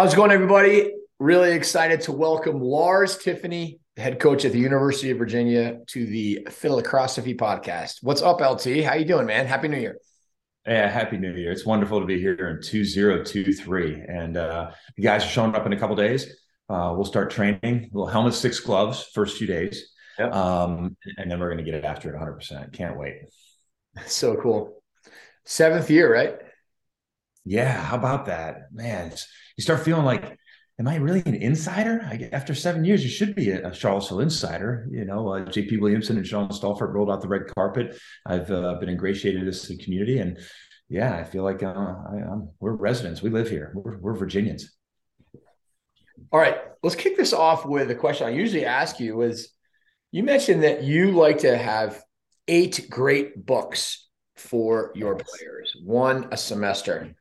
How's it going, everybody? Really excited to welcome Lars Tiffany, head coach at the University of Virginia, to the Philocrosophy podcast. What's up, LT? How you doing, man? Happy New Year. Yeah, happy New Year. It's wonderful to be here in 2023. And uh, you guys are showing up in a couple days. Uh, we'll start training, little helmet, six gloves, first few days. Yep. Um, and then we're going to get it after it 100%. Can't wait. So cool. Seventh year, right? Yeah, how about that, man? You start feeling like, am I really an insider? I, after seven years, you should be a, a Charlottesville insider. You know, uh, J.P. Williamson and Sean Stalfort rolled out the red carpet. I've uh, been ingratiated into the community, and yeah, I feel like uh, I, we're residents. We live here. We're, we're Virginians. All right, let's kick this off with a question I usually ask you: Is you mentioned that you like to have eight great books for your players, one a semester.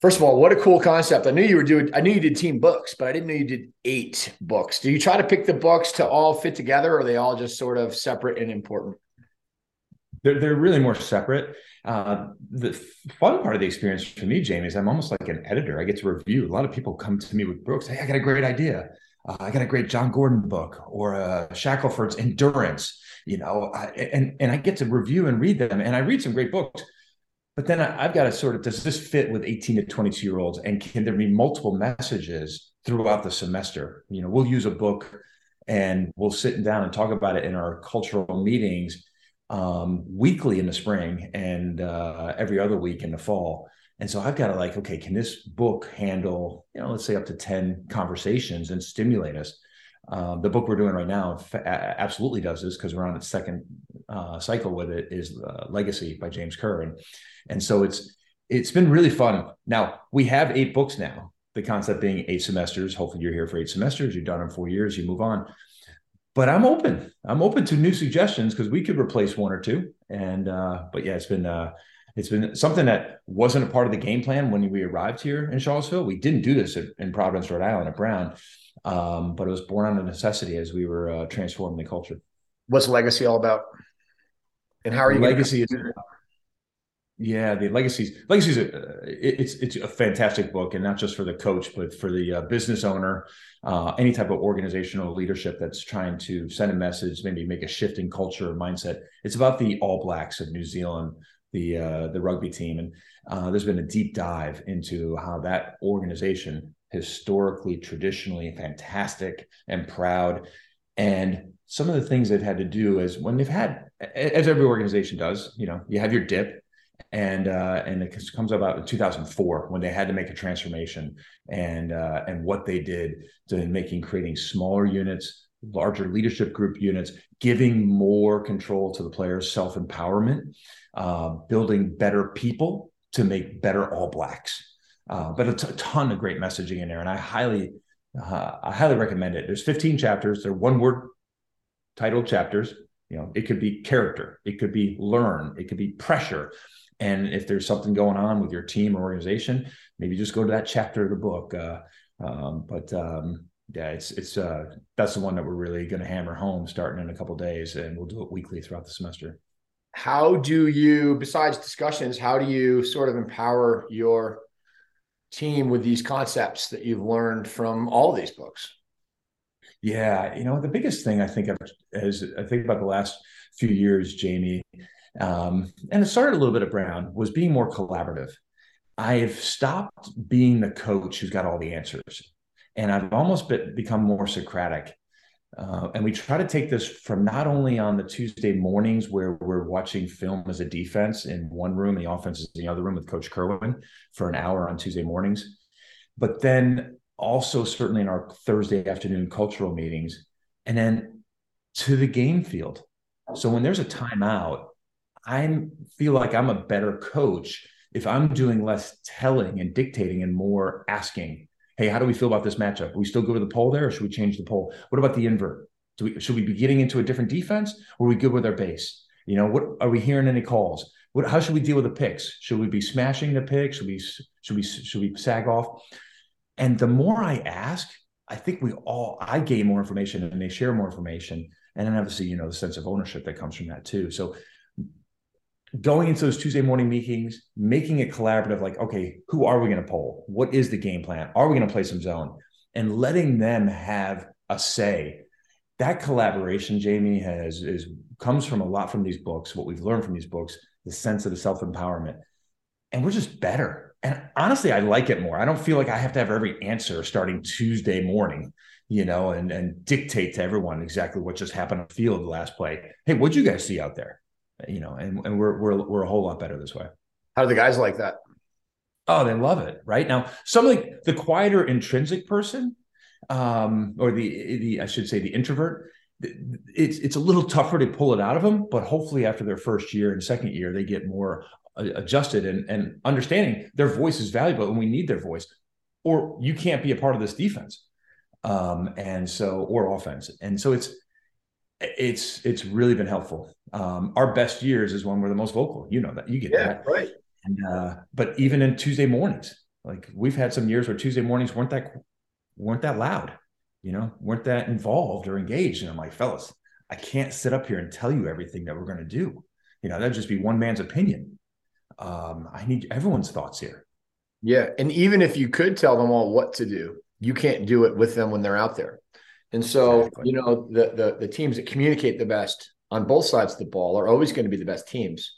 First of all, what a cool concept. I knew you were doing, I knew you did team books, but I didn't know you did eight books. Do you try to pick the books to all fit together or are they all just sort of separate and important? They're, they're really more separate. Uh, the fun part of the experience for me, Jamie, is I'm almost like an editor. I get to review. A lot of people come to me with books. Hey, I got a great idea. Uh, I got a great Jon Gordon book or uh, Shackleton's Endurance, you know, I, and, and I get to review and read them. And I read some great books but then I, have got to sort of does this fit with 18 to 22 year olds? And can there be multiple messages throughout the semester? You know, we'll use a book and we'll sit down and talk about it in our cultural meetings um, weekly in the spring and uh, every other week in the fall. And so I've got to like, okay, can this book handle, you know, let's say up to 10 conversations and stimulate us? Um, the book we're doing right now absolutely does this because we're on its second uh, cycle with it is uh, Legacy by James Kerr. And and so it's it's been really fun. Now we have eight books now. The concept being eight semesters. Hopefully, you're here for eight semesters. You've done in four years. You move on. But I'm open. I'm open to new suggestions because we could replace one or two. And uh, but yeah, it's been uh, it's been something that wasn't a part of the game plan when we arrived here in Charlottesville. We didn't do this in Providence, Rhode Island, at Brown, um, but it was born out of necessity as we were uh, transforming the culture. What's legacy all about? And how are you? Legacy is yeah, the legacies legacies uh, it's it's a fantastic book, and not just for the coach, but for the uh, business owner, uh, any type of organizational leadership that's trying to send a message, maybe make a shift in culture or mindset. It's about the All Blacks of New Zealand, the uh, the rugby team, and uh, there's been a deep dive into how that organization historically, traditionally, fantastic and proud, and some of the things they've had to do is when they've had, as every organization does, you know, you have your dip and uh, and it comes about in 2004 when they had to make a transformation and uh, and what they did to making creating smaller units larger leadership group units giving more control to the players self empowerment uh, building better people to make better all blacks uh, but t- a ton of great messaging in there and i highly uh, i highly recommend it. There's 15 chapters. They're one word titled chapters. You know it could be character. It could be learn. It could be pressure. And if there's something going on with your team or organization, maybe just go to that chapter of the book. Uh, um, but um, yeah, it's it's uh, that's the one that we're really going to hammer home starting in a couple days, and we'll do it weekly throughout the semester. How do you, besides discussions, how do you sort of empower your team with these concepts that you've learned from all these books? Yeah, you know, the biggest thing I think of as I think about the last few years, Jamie, um, and it started a little bit at Brown, was being more collaborative. I've stopped being the coach who's got all the answers, and I've almost been, become more Socratic. Uh, and we try to take this from not only on the Tuesday mornings where we're watching film as a defense in one room and the offense is in the other room with Coach Kirwan for an hour on Tuesday mornings, but then also certainly in our Thursday afternoon cultural meetings, and then to the game field. So when there's a timeout, I feel like I'm a better coach if I'm doing less telling and dictating and more asking, hey, how do we feel about this matchup? we still go to the pole there or should we change the pole? What about the invert? Do we, should we be getting into a different defense or are we good with our base? You know, what are we hearing any calls? What, how should we deal with the picks? Should we be smashing the picks? Should we, should we, should we sag off? And the more I ask, I think we all, I gain more information and they share more information. And then obviously, you know, the sense of ownership that comes from that too. So going into those Tuesday morning meetings, making it collaborative, like, okay, who are we going to pole? What is the game plan? Are we going to play some zone? And letting them have a say. That collaboration, Jamie, has is comes from a lot from these books, what we've learned from these books, the sense of the self-empowerment. And we're just better. And honestly, I like it more. I don't feel like I have to have every answer starting Tuesday morning, you know, and, and dictate to everyone exactly what just happened on the field the last play. Hey, what'd you guys see out there? You know, and, and we're we're we're a whole lot better this way. How do the guys like that? Oh, they love it, right? Now, some like the quieter intrinsic person, um, or the the I should say the introvert, it's it's a little tougher to pull it out of them, but hopefully after their first year and second year, they get more adjusted and and understanding their voice is valuable and we need their voice, or you can't be a part of this defense, um, and so or offense, and so it's it's it's really been helpful. Um, our best years is when we're the most vocal. You know that. You get yeah, that. Right. And uh, but even in Tuesday mornings, like we've had some years where Tuesday mornings weren't that weren't that loud, you know, weren't that involved or engaged. And I'm like, fellas, I can't sit up here and tell you everything that we're going to do. You know, that'd just be one man's opinion. Um, I need everyone's thoughts here. Yeah. And even if you could tell them all what to do, you can't do it with them when they're out there. And so, exactly. you know, the, the the teams that communicate the best on both sides of the ball are always going to be the best teams.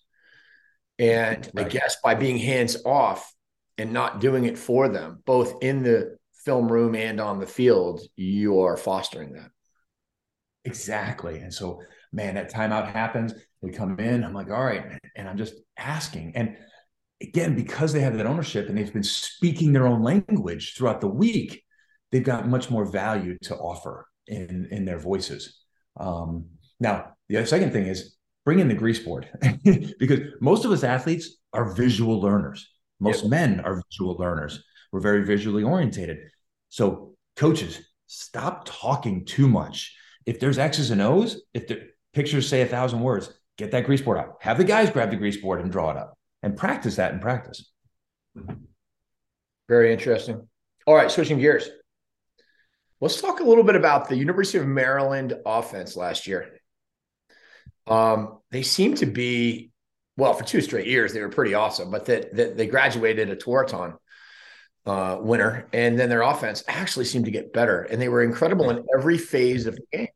And right. I guess by being hands off and not doing it for them, both in the film room and on the field, you are fostering that. Exactly. And so, man, that timeout happens. They come in. I'm like, all right. And I'm just asking. And again, because they have that ownership and they've been speaking their own language throughout the week, they've got much more value to offer in in their voices. Um, now, the second thing is bring in the grease board because most of us athletes are visual learners. Most yep. men are visual learners. We're very visually orientated. So, coaches, stop talking too much. If there's X's and O's, if the pictures say a thousand words, get that grease board out. Have the guys grab the grease board and draw it up and practice that in practice. Very interesting. All right, switching gears. Let's talk a little bit about the University of Maryland offense last year. Um, they seem to be, well, for two straight years, they were pretty awesome, but that, that they graduated a Tewaaraton uh, winner, and then their offense actually seemed to get better, and they were incredible in every phase of the game.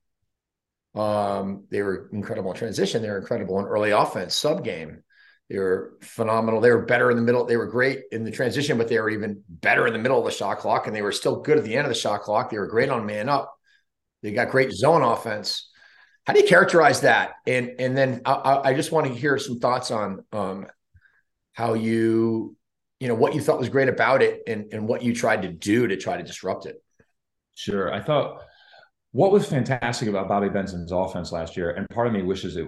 Um, they were incredible in transition. They were incredible in early offense, sub game. They were phenomenal. They were better in the middle. They were great in the transition, but they were even better in the middle of the shot clock. And they were still good at the end of the shot clock. They were great on man up. They got great zone offense. How do you characterize that? And and then I, I just want to hear some thoughts on um, how you, you know, what you thought was great about it and, and what you tried to do to try to disrupt it. Sure. I thought what was fantastic about Bobby Benson's offense last year, and part of me wishes it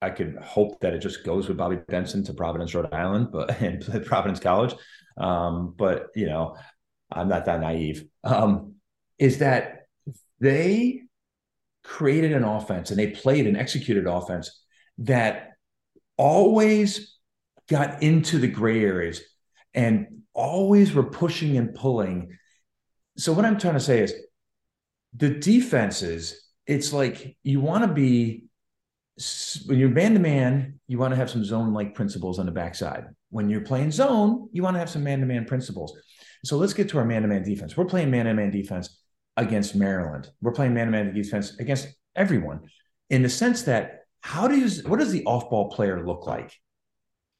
I could hope that it just goes with Bobby Benson to Providence, Rhode Island, but and Providence College. Um, but you know, I'm not that naive. Um, is that they created an offense and they played and executed offense that always got into the gray areas and always were pushing and pulling. So what I'm trying to say is the defenses, it's like you want to be when you're man to man, you want to have some zone like principles on the backside. When you're playing zone, you want to have some man to man principles. So let's get to our man to man defense. We're playing man to man defense against Maryland. We're playing man to man defense against everyone in the sense that how does what does the off ball player look like?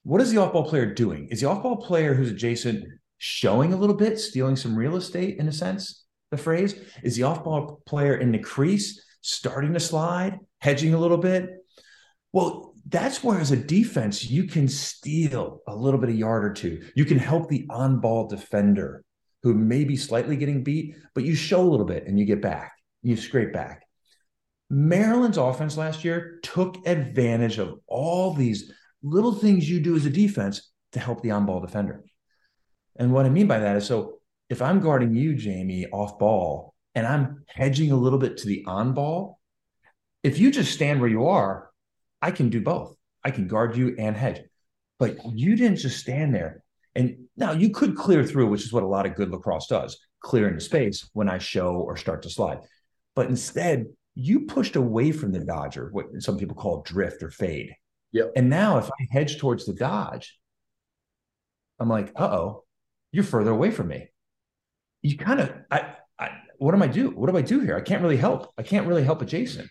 What is the off ball player doing? Is the off ball player who's adjacent showing a little bit, stealing some real estate in a sense? The phrase is the off ball player in the crease starting to slide, hedging a little bit, well, that's where, as a defense, you can steal a little bit of yard or two. You can help the on ball defender who may be slightly getting beat, but you show a little bit and you get back, you scrape back. Maryland's offense last year took advantage of all these little things you do as a defense to help the on ball defender. And what I mean by that is so if I'm guarding you, Jamie, off ball, and I'm hedging a little bit to the on ball, if you just stand where you are, I can do both. I can guard you and hedge. But you didn't just stand there. And now you could clear through, which is what a lot of good lacrosse does, clear into space when I show or start to slide. But instead, you pushed away from the dodger, what some people call drift or fade. Yep. And now if I hedge towards the dodge, I'm like, uh oh, you're further away from me. You kind of, I, I, what am I do? What do I do here? I can't really help. I can't really help adjacent.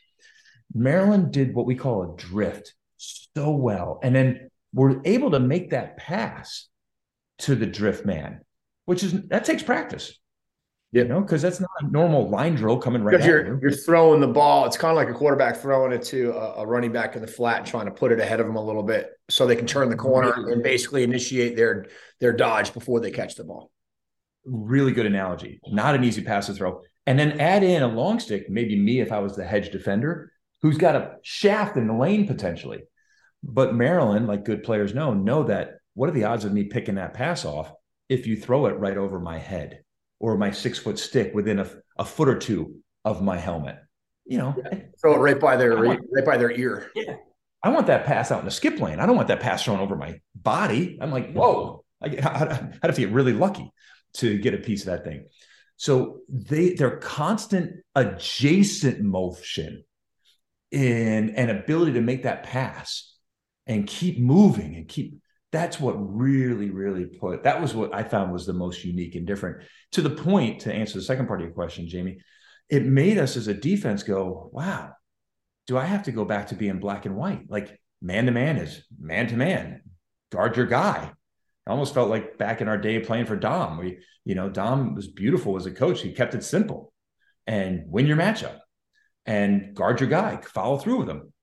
Maryland did what we call a drift so well. And then we're able to make that pass to the drift man, which is that takes practice. Yeah. You know, because that's not a normal line drill coming right Because at you're you. you're throwing the ball. It's kind of like a quarterback throwing it to a, a running back in the flat and trying to put it ahead of them a little bit so they can turn the corner and basically initiate their their dodge before they catch the ball. Really good analogy. Not an easy pass to throw. And then add in a long stick, maybe me if I was the hedge defender, who's got a shaft in the lane potentially. But Maryland, like good players know, know that what are the odds of me picking that pass off if you throw it right over my head or my six foot stick within a, a foot or two of my helmet? You know, Throw it right by their want- right by their ear. Yeah. I want that pass out in the skip lane. I don't want that pass thrown over my body. I'm like, whoa, I, I'd, I'd have to get really lucky to get a piece of that thing. So they their constant adjacent motion in an ability to make that pass and keep moving and keep that's what really really put that was what i found was the most unique and different. To the point to answer the second part of your question jamie it made us as a defense go wow do i have to go back to being black and white? Like man to man is man to man. Guard your guy. Almost felt like back in our day playing for Dom. We, you know, Dom was beautiful as a coach. He kept it simple. And win your matchup and guard your guy, follow through with him.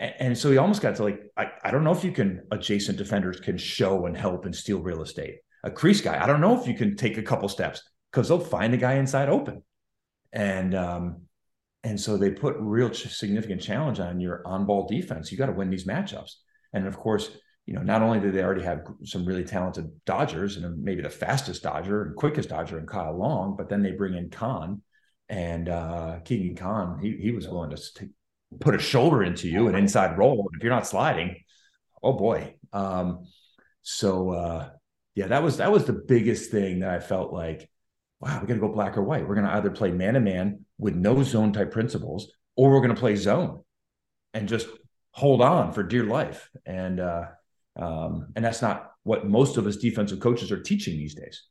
And, so he almost got to like, I, I don't know if you can adjacent defenders can show and help and steal real estate. A crease guy, I don't know if you can take a couple steps because they'll find a guy inside open. And um, and so they put real ch- significant challenge on your on-ball defense. You got to win these matchups. And of course, you know, not only do they already have some really talented Dodgers and maybe the fastest Dodger and quickest Dodger in Kyle Long, but then they bring in Khan and uh Keegan Khan. He he was willing to st- put a shoulder into you, an inside roll. If you're not sliding, oh boy. Um, so uh yeah, that was that was the biggest thing that I felt like, wow, we got to go black or white. We're going to either play man to man with no zone type principles, or we're going to play zone and just hold on for dear life. And uh, um, and that's not what most of us defensive coaches are teaching these days.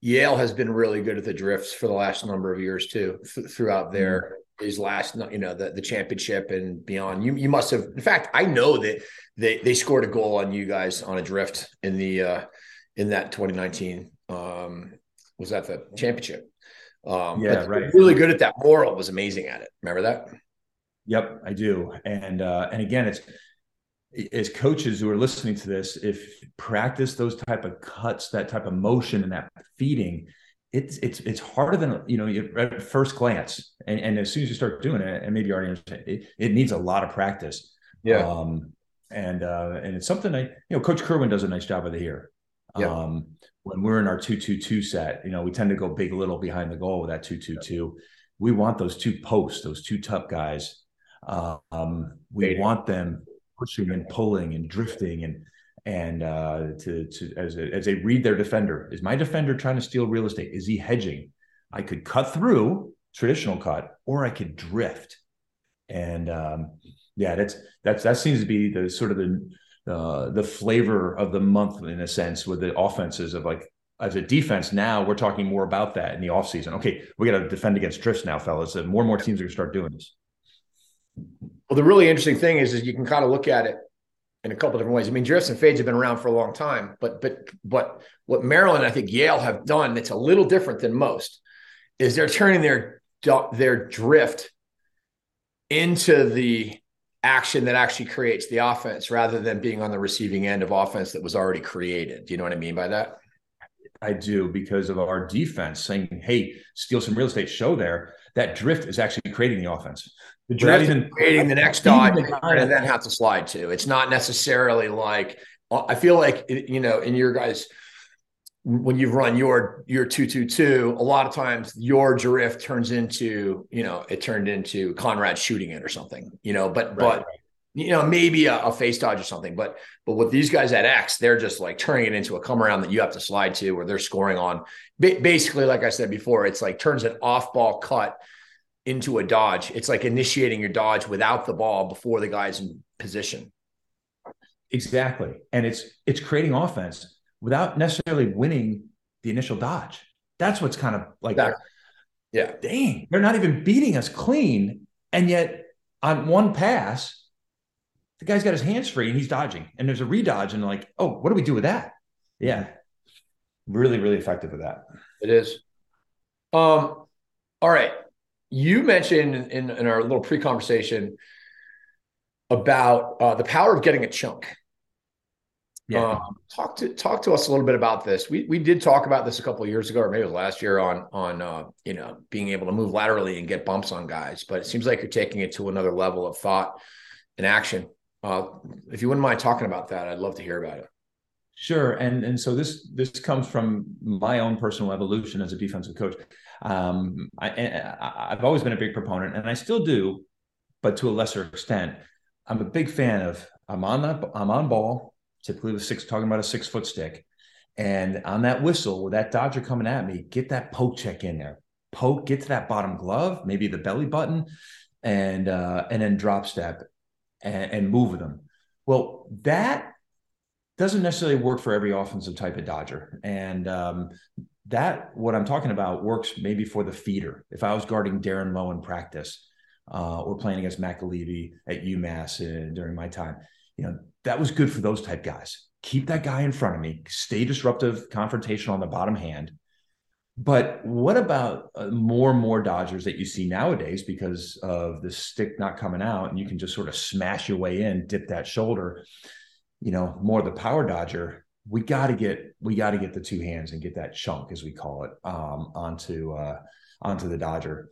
Yale has been really good at the drifts for the last number of years too, th- throughout their his last, you know, the, the championship and beyond. You you must have. In fact, I know that they they scored a goal on you guys on a drift in the uh in that 2019. Um, was that the championship? Um, Yeah, right. Really good at that. Morrill was amazing at it. Remember that? Yep, I do. And uh, and again, it's as coaches who are listening to this, if practice those type of cuts, that type of motion, and that feeding, it's it's it's harder than you know at first glance. And, and as soon as you start doing it, and maybe you already understand, it, it needs a lot of practice. Um, and uh, and it's something I you know Coach Kirwan does a nice job of it here. Yeah. Um, when we're in our two two two set, you know we tend to go big little behind the goal with that two two two. We want those two posts, those two tough guys. Um, we want them pushing and pulling and drifting and and uh, to to as as they read their defender. Is my defender trying to steal real estate? Is he hedging? I could cut through traditional cut, or I could drift. And um, yeah, that's that's that seems to be the sort of the uh, the flavor of the month in a sense with the offenses of like as a defense now we're talking more about that in the offseason okay we got to defend against drifts now fellas and more and more teams are going to start doing this Well, the really interesting thing is, is you can kind of look at it in a couple different ways. I mean, drifts and fades have been around for a long time, but but but what Maryland, I think Yale have done that's a little different than most is they're turning their their drift into the action that actually creates the offense rather than being on the receiving end of offense that was already created. Do you know what I mean by that? I do because of our defense saying, "Hey, steal some real estate, show there." That drift is actually creating the offense. The Drift drift creating the next dodge and then have to slide to. It's not necessarily like uh, I feel like you know in your guys when you've run your your 222 a lot of times your drift turns into you know it turned into conrad shooting it or something you know but right, but you know maybe a, a, face dodge or something but but with these guys at x they're just like turning it into a come around that you have to slide to where they're scoring on basically like i said before it's like turns an off ball cut into a dodge it's like initiating your dodge without the ball before the guy's in position exactly and it's it's creating offense without necessarily winning the initial dodge. That's what's kind of like, exactly. yeah, dang, they're not even beating us clean. And yet on one pass, the guy's got his hands free and he's dodging. And there's a redodge, and like, oh, what do we do with that? Yeah. Really, really effective with that. It is. Um, all right. You mentioned in, in our little pre-conversation about uh, the power of getting a chunk. Yeah. Um, talk to talk to us a little bit about this. We we did talk about this a couple of years ago, or maybe it was last year on on uh, you know being able to move laterally and get bumps on guys. But it seems like you're taking it to another level of thought and action. Uh, if you wouldn't mind talking about that, I'd love to hear about it. Sure, and and so this this comes from my own personal evolution as a defensive coach. Um, I, I I've always been a big proponent, and I still do, but to a lesser extent. I'm a big fan of I'm on that I'm on ball typically with six, talking about a six foot stick. And on that whistle, with that Dodger coming at me, get that poke check in there. Poke, get to that bottom glove, maybe the belly button, and uh, and then drop step and, and move with them. Well, that doesn't necessarily work for every offensive type of Dodger. And um, that, what I'm talking about, works maybe for the feeder. If I was guarding Darren Lowe in practice uh, or playing against McAlevey at UMass uh, during my time, you know, that was good for those type guys. Keep that guy in front of me, stay disruptive, confrontational on the bottom hand. But what about uh, more and more Dodgers that you see nowadays because of the stick not coming out and you can just sort of smash your way in, dip that shoulder, you know, more the power Dodger. We got to get we got to get the two hands and get that chunk as we call it um, onto uh, onto the Dodger.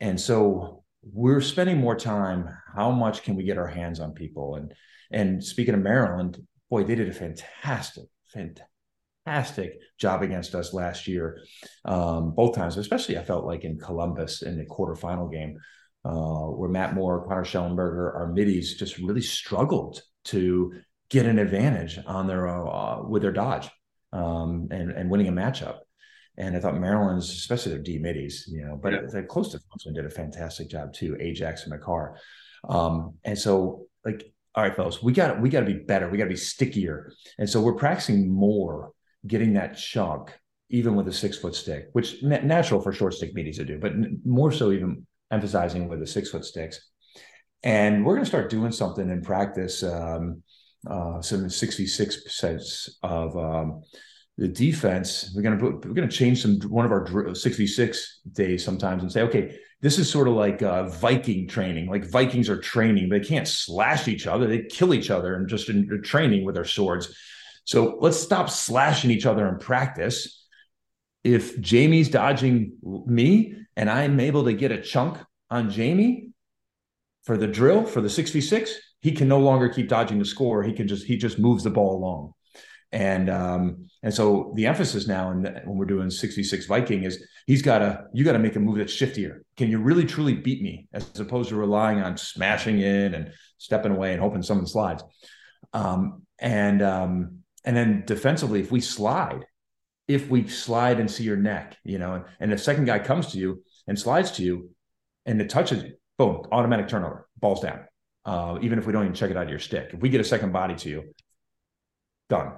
And so we're spending more time. How much can we get our hands on people? And and speaking of Maryland, boy, they did a fantastic, fantastic job against us last year, um, both times. Especially, I felt like in Columbus in the quarterfinal game, uh, where Matt Moore, Connor Shellenberger, our middies just really struggled to get an advantage on their uh, with their dodge um, and and winning a matchup. And I thought Maryland's, especially their D middies, you know, but yeah. they're close to Clemson did a fantastic job too. Ajax and Makar. Um, and so like all right, fellas, we got we got to be better. We got to be stickier. And so we're practicing more getting that chunk, even with a six foot stick, which natural for short stick meetings to do, but more so even emphasizing with the six foot sticks. And we're going to start doing something in practice. Um, uh, some 66 percent of um, the defense. We're put, we're to change some one of our 66 days sometimes and say, okay, this is sort of like uh, Viking training. Like Vikings are training, they can't slash each other; they kill each other and just in training with their swords. So let's stop slashing each other in practice. If Jamie's dodging me and I'm able to get a chunk on Jamie for the drill for the 66, he can no longer keep dodging the score. He can just he just moves the ball along. And um, and so the emphasis now, the, when we're doing 66 Viking, is he's got to you got to make a move that's shiftier. Can you really truly beat me, as opposed to relying on smashing in and stepping away and hoping someone slides. Um, and um, and then defensively, if we slide, if we slide and see your neck, you know, and, and the second guy comes to you and slides to you, and it touches you, boom, automatic turnover, balls down. Uh, even if we don't even check it out of your stick, if we get a second body to you, done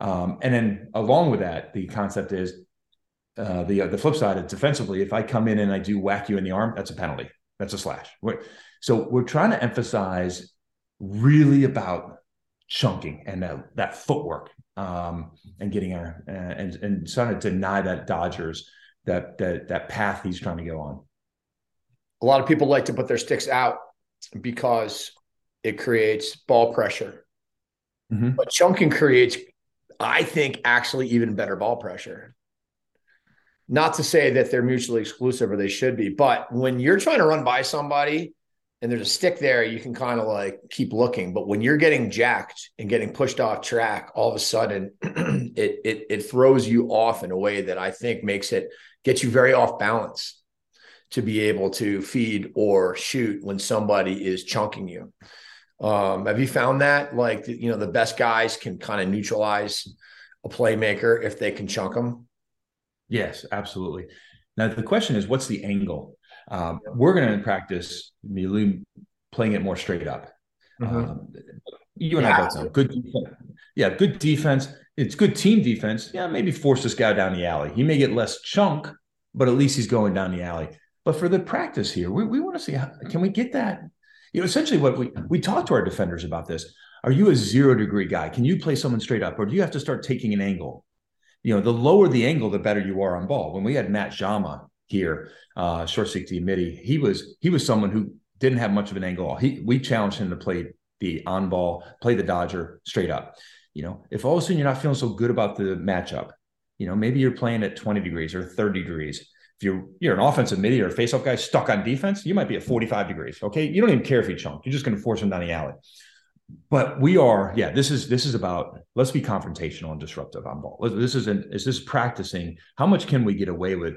um, and then along with that, the concept is uh, the uh, the flip side is defensively. If I come in and I do whack you in the arm, that's a penalty. That's a slash. We're, so we're trying to emphasize really about chunking and that that footwork um, and getting our uh, and and trying to deny that Dodgers that that that path he's trying to go on. A lot of people like to put their sticks out because it creates ball pressure. Mm-hmm. But chunking creates I think actually even better ball pressure. Not to say that they're mutually exclusive or they should be, but when you're trying to run by somebody and there's a stick there, you can kind of like keep looking. But when you're getting jacked and getting pushed off track, all of a sudden it, it it throws you off in a way that I think makes it gets you very off balance to be able to feed or shoot when somebody is chunking you. Um, have you found that like you know the best guys can kind of neutralize a playmaker if they can chunk them? Yes, absolutely. Now the question is, what's the angle? Um, we're going to practice playing it more straight up. Mm-hmm. Um, you and yeah. I both know good. Defense. Yeah, good defense. It's good team defense. Yeah, maybe force this guy down the alley. He may get less chunk, but at least he's going down the alley. But for the practice here, we, we want to see how can we get that? You know, essentially what we we talk to our defenders about this. Are you a zero degree guy? Can you play someone straight up, or do you have to start taking an angle? You know, the lower the angle, the better you are on ball. When we had Matt Jama here, uh, short safety midi, he was he was someone who didn't have much of an angle. He we challenged him to play the on ball, play the Dodger straight up. You know, if all of a sudden you're not feeling so good about the matchup, you know, maybe you're playing at 20 degrees or 30 degrees. If you're you're an offensive midi or a faceoff guy stuck on defense, you might be at 45 degrees. Okay. You don't even care if you chunk. You're just going to force him down the alley. But we are, yeah, this is this is about let's be confrontational and disruptive on ball. This is an is this practicing how much can we get away with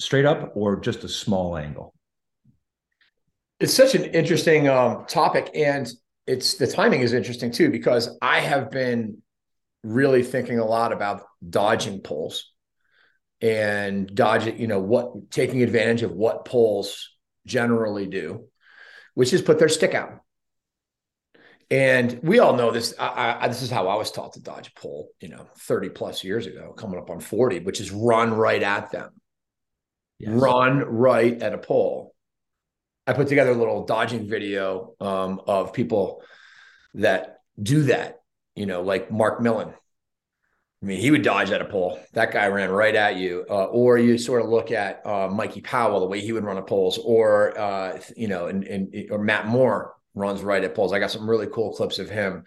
straight up or just a small angle? It's such an interesting um, topic, and it's the timing is interesting too because I have been really thinking a lot about dodging pulls and dodging, you know, what taking advantage of what pulls generally do, which is put their stick out. And we all know this. I, I, this is how I was taught to dodge a pull, you know, 30 plus years ago, coming up on 40, which is run right at them. Yes. Run right at a pull. I put together a little dodging video um, of people that do that, you know, like Mark Millon. I mean, he would dodge at a pole. That guy ran right at you. Uh, or you sort of look at uh, Mikey Powell, the way he would run at poles, or uh, you know, and, and or Matt Moore runs right at poles. I got some really cool clips of him.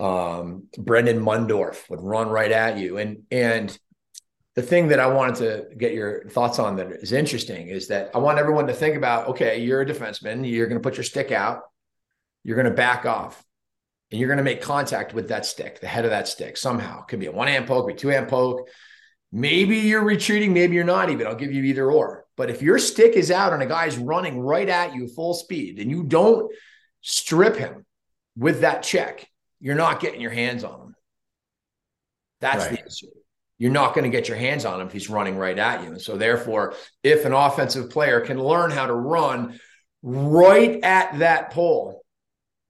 Um, Brendan Mundorf would run right at you, and and the thing that I wanted to get your thoughts on that is interesting is that I want everyone to think about okay, you're a defenseman, you're going to put your stick out, you're going to back off, and you're going to make contact with that stick, the head of that stick somehow. It could be a one hand poke, be two hand poke. Maybe you're retreating, maybe you're not even. I'll give you either or. But if your stick is out and a guy's running right at you full speed and you don't strip him with that check, you're not getting your hands on him. That's right. the issue you're not going to get your hands on him if he's running right at you. And so, therefore, if an offensive player can learn how to run right at that pole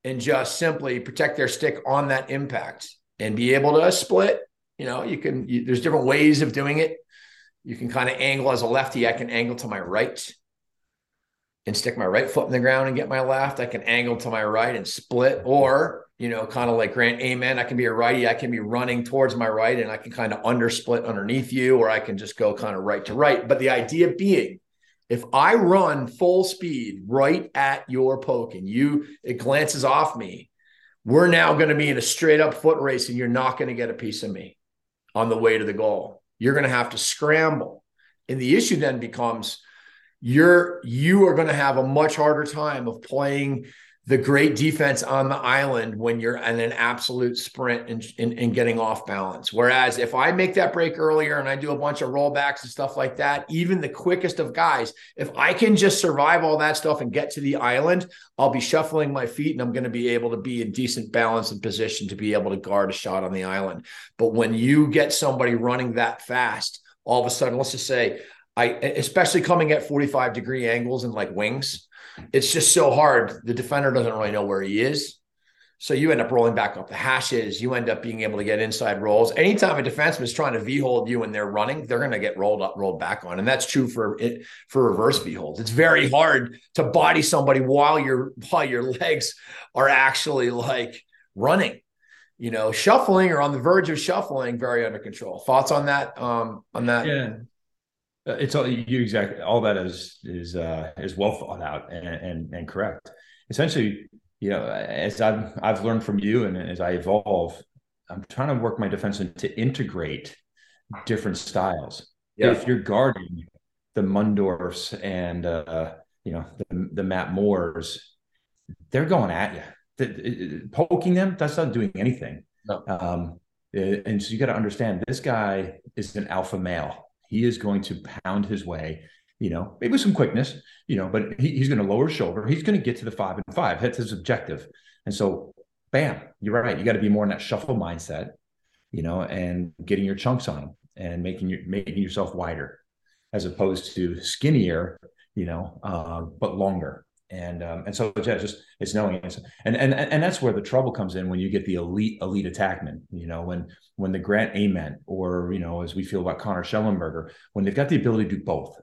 and just simply protect their stick on that impact and be able to split, you know, you can, you, there's different ways of doing it. You can kind of angle as a lefty. I can angle to my right and stick my right foot in the ground and get my left. I can angle to my right and split, or you know, kind of like Grant Ament. I can be a righty. I can be running towards my right and I can kind of undersplit underneath you, or I can just go kind of right to right. But the idea being, if I run full speed right at your poke and you, it glances off me, we're now going to be in a straight up foot race and you're not going to get a piece of me on the way to the goal. You're going to have to scramble. And the issue then becomes you're, you are going to have a much harder time of playing the great defense on the island when you're in an absolute sprint and, and, and, getting off balance. Whereas if I make that break earlier and I do a bunch of rollbacks and stuff like that, even the quickest of guys, if I can just survive all that stuff and get to the island, I'll be shuffling my feet and I'm going to be able to be in decent balance and position to be able to guard a shot on the island. But when you get somebody running that fast, all of a sudden, let's just say, I especially coming at 45 degree angles and like wings it's just so hard. The defender doesn't really know where he is. So you end up rolling back up the hashes. You end up being able to get inside rolls. Anytime a defenseman is trying to v hold you and they're running, they're going to get rolled up, rolled back on, and that's true for it for reverse v holds. It's very hard to body somebody while your while your legs are actually like running. You know, shuffling or on the verge of shuffling, very under control. Thoughts on that? Um, on that? Yeah, it's all you exactly all that is is uh, is well thought out and, and and correct. Essentially, you know, as I've I've learned from you and as I evolve, I'm trying to work my defense to integrate different styles. Yeah. If you're guarding the Mundorfs and uh, you know the the Matt Moores, they're going at you. The, poking them, that's not doing anything. No. Um, and so you got to understand this guy is an alpha male. He is going to pound his way, you know, maybe with some quickness, you know, but he, he's going to lower his shoulder. He's going to get to the five and five. That's his objective. And so, bam, you're right. You got to be more in that shuffle mindset, you know, and getting your chunks on him and making you making yourself wider, as opposed to skinnier, you know, uh, but longer and um, and so yeah, just it's knowing it. and and and that's where the trouble comes in when you get the elite elite attackman. You know, when when the Grant Ament or you know, as we feel about Connor Shellenberger, when they've got the ability to do both.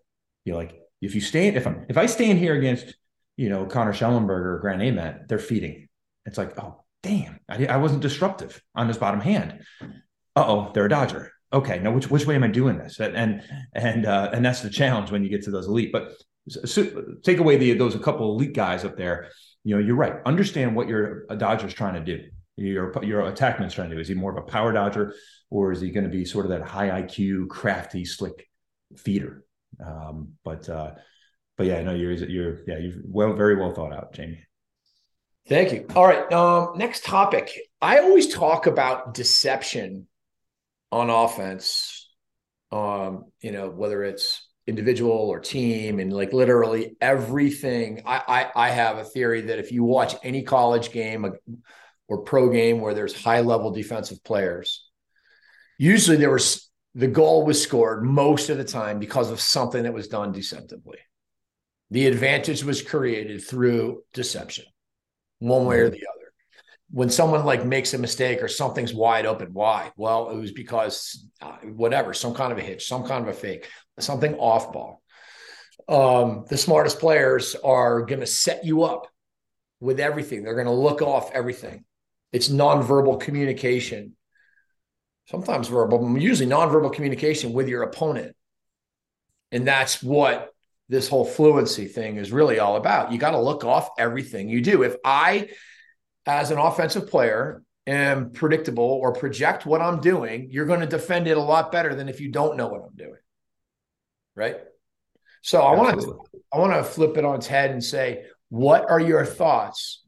You're like, if you stay if I'm if I stand here against you know Connor Shellenberger or Grant Ament, they're feeding. It's like, oh damn, I, I wasn't disruptive on this bottom hand. Uh oh, they're a Dodger okay now which which way am i doing this and and uh, and that's the challenge when you get to those elite but so take away the those a couple elite guys up there. You know, you're right. Understand what your Dodger's trying to do. Your your attackman's trying to do. Is he more of a power Dodger, or is he going to be sort of that high IQ, crafty, slick feeder? Um, but uh, but yeah, no, you're you're yeah, you've well very well thought out, Jamie. Thank you. All right. Um, next topic. I always talk about deception on offense. Um, you know, whether it's individual or team and like literally everything. I, I, I have a theory that if you watch any college game or pro game where there's high level defensive players, usually there was the goal was scored most of the time because of something that was done deceptively. The advantage was created through deception, one way or the other when someone like makes a mistake or something's wide open why well it was because uh, whatever some kind of a hitch some kind of a fake something off ball. Um, the smartest players are going to set you up with everything. They're going to look off everything. It's nonverbal communication. Sometimes verbal usually nonverbal communication with your opponent. And that's what this whole fluency thing is really all about. You got to look off everything you do. If i as an offensive player am predictable or project what I'm doing, you're going to defend it a lot better than if you don't know what I'm doing. Right. So I want to I want to flip it on its head and say, what are your thoughts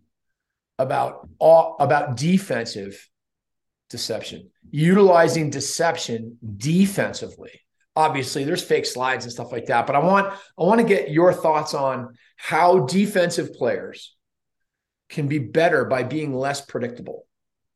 about all, about defensive deception, utilizing deception defensively? Obviously, there's fake slides and stuff like that, but I want I want to get your thoughts on how defensive players can be better by being less predictable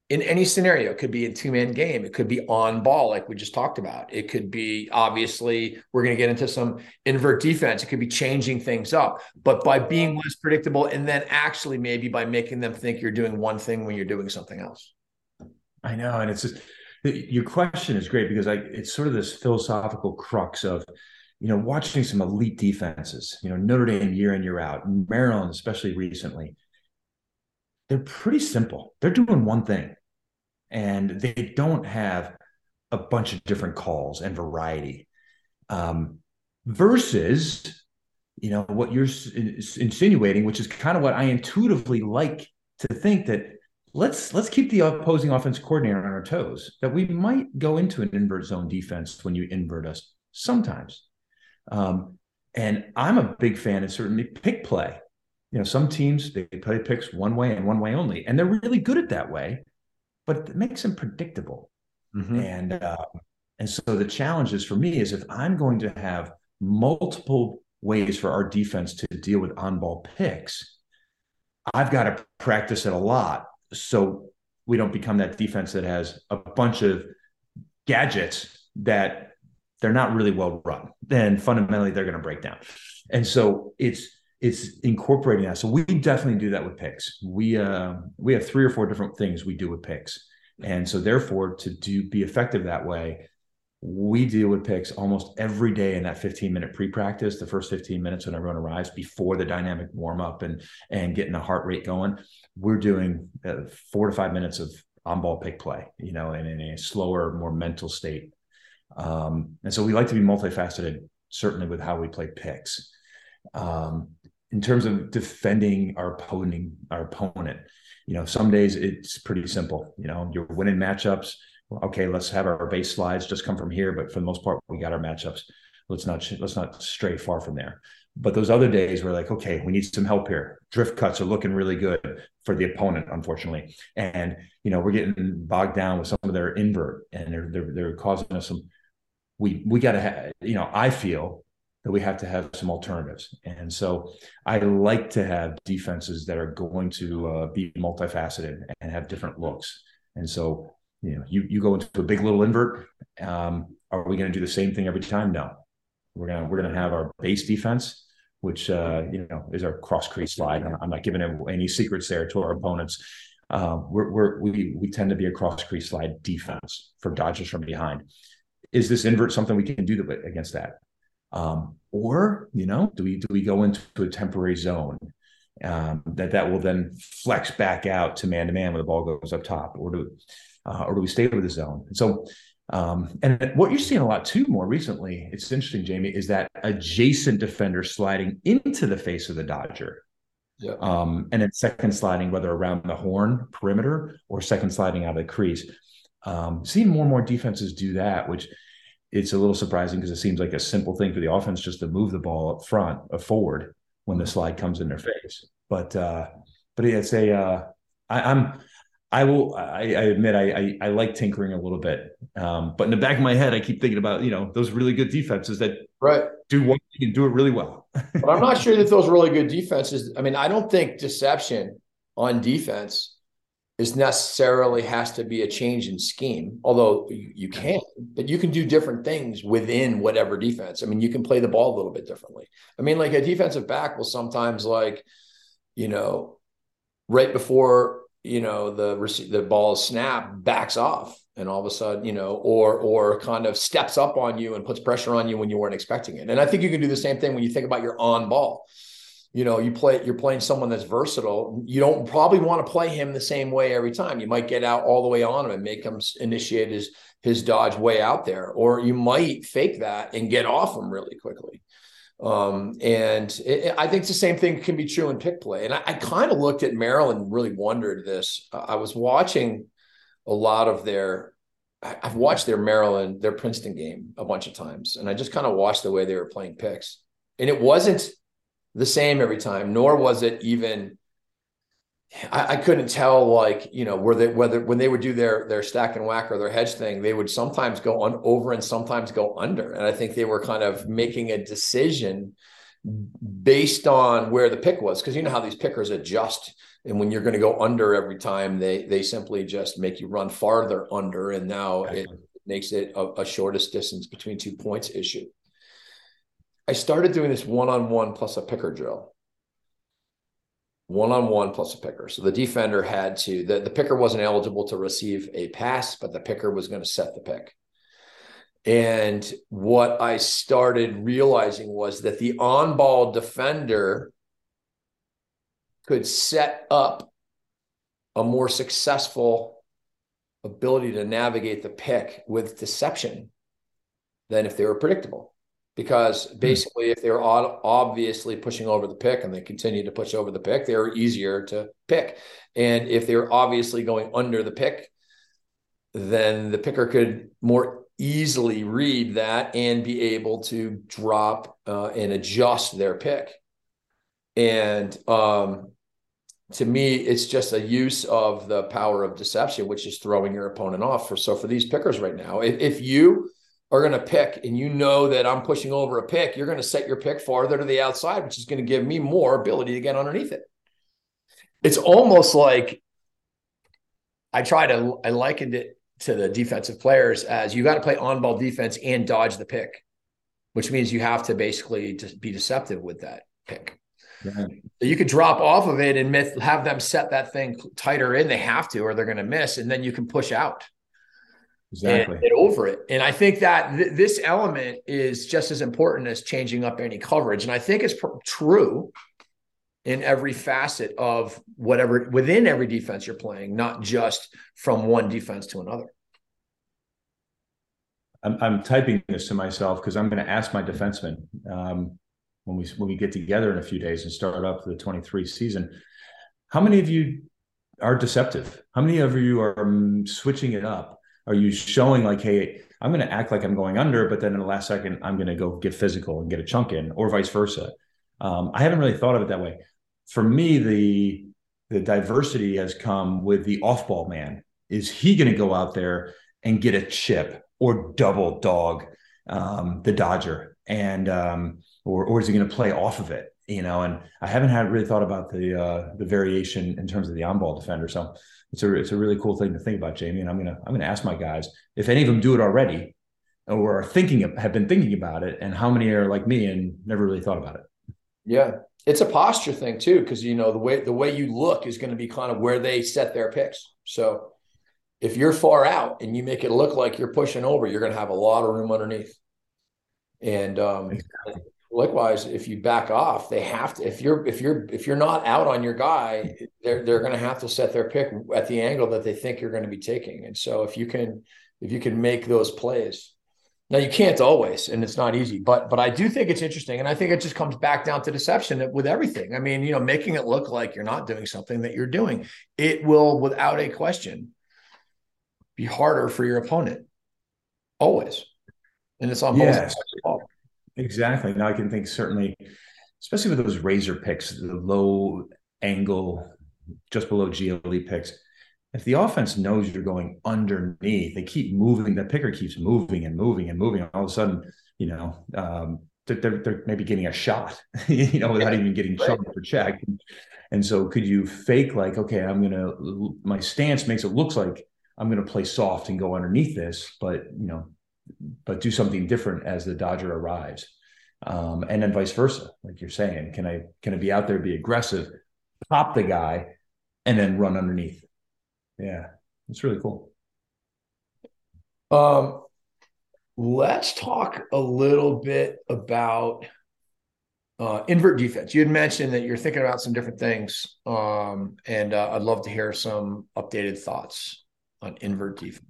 in any scenario. It could be a two man game. It could be on ball, like we just talked about. It could be obviously, we're going to get into some invert defense. It could be changing things up, but by being less predictable and then actually maybe by making them think you're doing one thing when you're doing something else. I know. And it's just, your question is great because I, it's sort of this philosophical crux of, you know, watching some elite defenses, you know, Notre Dame year in, year out, Maryland, especially recently they're pretty simple. They're doing one thing and they don't have a bunch of different calls and variety. Um, versus, you know, what you're insinuating, which is kind of what I intuitively like to think that let's let's keep the opposing offense coordinator on our toes. That we might go into an invert zone defense when you invert us sometimes. Um, and I'm a big fan of certainly pick play you know, some teams they play picks one way and one way only, and they're really good at that way, but it makes them predictable. Mm-hmm. And uh, and so the challenge is for me is if I'm going to have multiple ways for our defense to deal with on-ball picks, I've got to practice it a lot so we don't become that defense that has a bunch of gadgets that they're not really well run. Then fundamentally they're going to break down. And so it's it's incorporating that. So we definitely do that with picks. We uh, we have three or four different things we do with picks, and so therefore to do be effective that way, we deal with picks almost every day in that 15 minute pre-practice, the first 15 minutes when everyone arrives before the dynamic warm up and and getting the heart rate going. We're doing uh, four to five minutes of on-ball pick play, you know, and in a slower, more mental state. Um, and so we like to be multifaceted, certainly with how we play picks. Um, in terms of defending our opponent, our opponent, you know, some days it's pretty simple. You know, you're winning matchups. Okay, let's have our base slides just come from here, but for the most part, we got our matchups. Let's not let's not stray far from there. But those other days, we're like, okay, we need some help here. Drift cuts are looking really good for the opponent, unfortunately, and you know we're getting bogged down with some of their invert, and they're they're, they're causing us some. We we got to have, you know, I feel that we have to have some alternatives, and so I like to have defenses that are going to uh, be multifaceted and have different looks. And so, you know, you you go into a big little invert. Um, are we going to do the same thing every time? No, we're gonna we're gonna have our base defense, which uh, you know is our cross crease slide. I'm not giving any secrets there to our opponents. Uh, we're, we're, we we tend to be a cross crease slide defense for dodges from behind. Is this invert something we can do against that? Um, or you know, do we do we go into a temporary zone um, that that will then flex back out to man to man when the ball goes up top, or do uh, or do we stay with the zone? And so um, and what you're seeing a lot too more recently, it's interesting, Jamie, is that adjacent defender sliding into the face of the Dodger. Yeah. Um, and then second sliding, whether around the horn perimeter or second sliding out of the crease. Um, seeing more and more defenses do that, which it's a little surprising because it seems like a simple thing for the offense just to move the ball up front, uh, forward when the slide comes in their face. But uh, but it's a uh, I, I'm I will. I, I admit I, I, I like tinkering a little bit, um, but in the back of my head, I keep thinking about you know those really good defenses that right do one thing and do it really well. but I'm not sure that those really good defenses. I mean, I don't think deception on defense is necessarily has to be a change in scheme. Although you, you can, but you can do different things within whatever defense. I mean, you can play the ball a little bit differently. I mean, like a defensive back will sometimes like, you know, right before you know the the ball snap backs off and all of a sudden you know or or kind of steps up on you and puts pressure on you when you weren't expecting it and i think you can do the same thing when you think about your on ball you know you play you're playing someone that's versatile you don't probably want to play him the same way every time you might get out all the way on him and make him initiate his his dodge way out there or you might fake that and get off him really quickly um, and it, I think the same thing can be true in pick play. And I, I kind of looked at Maryland and really wondered this. I was watching a lot of their, I've watched their Maryland, their Princeton game a bunch of times, and I just kind of watched the way they were playing picks. And it wasn't the same every time, nor was it even I, I, couldn't tell like you know where they whether when they would do their their stack and whack or their hedge thing they would sometimes go on over and sometimes go under. And i think they were kind of making a decision based on where the pick was. Because you know how these pickers adjust and when you're going to go under every time they they simply just make you run farther under and now it makes it a, a shortest distance between two points issue i started doing this one-on-one plus a picker drill one on one plus a picker. So the defender had to, the, the picker wasn't eligible to receive a pass, but the picker was going to set the pick. And what I started realizing was that the on ball defender could set up a more successful ability to navigate the pick with deception than if they were predictable because hmm. basically if they're obviously pushing over the pick and they continue to push over the pick they're easier to pick and if they're obviously going under the pick then the picker could more easily read that and be able to drop uh, and adjust their pick and um, to me it's just a use of the power of deception which is throwing your opponent off for so for these pickers right now if, if you are going to pick and you know that I'm pushing over a pick, you're going to set your pick farther to the outside, which is going to give me more ability to get underneath it. It's almost like I try to, I likened it to the defensive players as you got to play on ball defense and dodge the pick, which means you have to basically just be deceptive with that pick. So you could drop off of it and have them set that thing tighter in. They have to, or they're going to miss, and then you can push out exactly. and get over it. And I think that th- this element is just as important as changing up any coverage. And I think it's pr- true in every facet of whatever within every defense you're playing, not just from one defense to another. I'm, I'm typing this to myself because I'm going to ask my defensemen um, when we when we get together in a few days and start up the 23 season. How many of you are deceptive? How many of you are um, switching it up? Are you showing like, hey, I'm going to act like I'm going under, but then in the last second, I'm going to go get physical and get a chunk in, or vice versa? Um, I haven't really thought of it that way. For me, the the diversity has come with the off ball man. Is he going to go out there and get a chip or double dog um, the Dodger, and um, or or is he going to play off of it? You know, and I haven't had really thought about the uh, the variation in terms of the on ball defender. So it's a it's a really cool thing to think about, Jamie. And I'm gonna I'm gonna ask my guys if any of them do it already, or are thinking of, have been thinking about it, and how many are like me and never really thought about it. Yeah, it's a posture thing too, because you know the way the way you look is going to be kind of where they set their picks. So if you're far out and you make it look like you're pushing over, you're going to have a lot of room underneath. And um, exactly. Likewise, if you back off, they have to. If you're if you're if you're not out on your guy, they're they're going to have to set their pick at the angle that they think you're going to be taking. And so if you can if you can make those plays, now you can't always, and it's not easy, but but I do think it's interesting, and I think it just comes back down to deception with everything. I mean, you know, making it look like you're not doing something that you're doing, it will, without a question, be harder for your opponent, always, and it's on both yes, Exactly. Now I can think certainly, especially with those razor picks, the low angle, just below GLE picks if the offense knows you're going underneath, they keep moving. The picker keeps moving and moving and moving. All of a sudden, you know, um, they're, they're maybe getting a shot, you know, without even getting right. for check. And so, could you fake like, okay, I'm gonna my stance makes it looks like I'm gonna play soft and go underneath this, but you know, but do something different as the Dodger arrives, um, and then vice versa, like you're saying. Can I can I be out there, be aggressive, pop the guy, and then run underneath? Yeah, it's really cool. Um, let's talk a little bit about uh, invert defense. You had mentioned that you're thinking about some different things, um, and uh, I'd love to hear some updated thoughts on invert defense.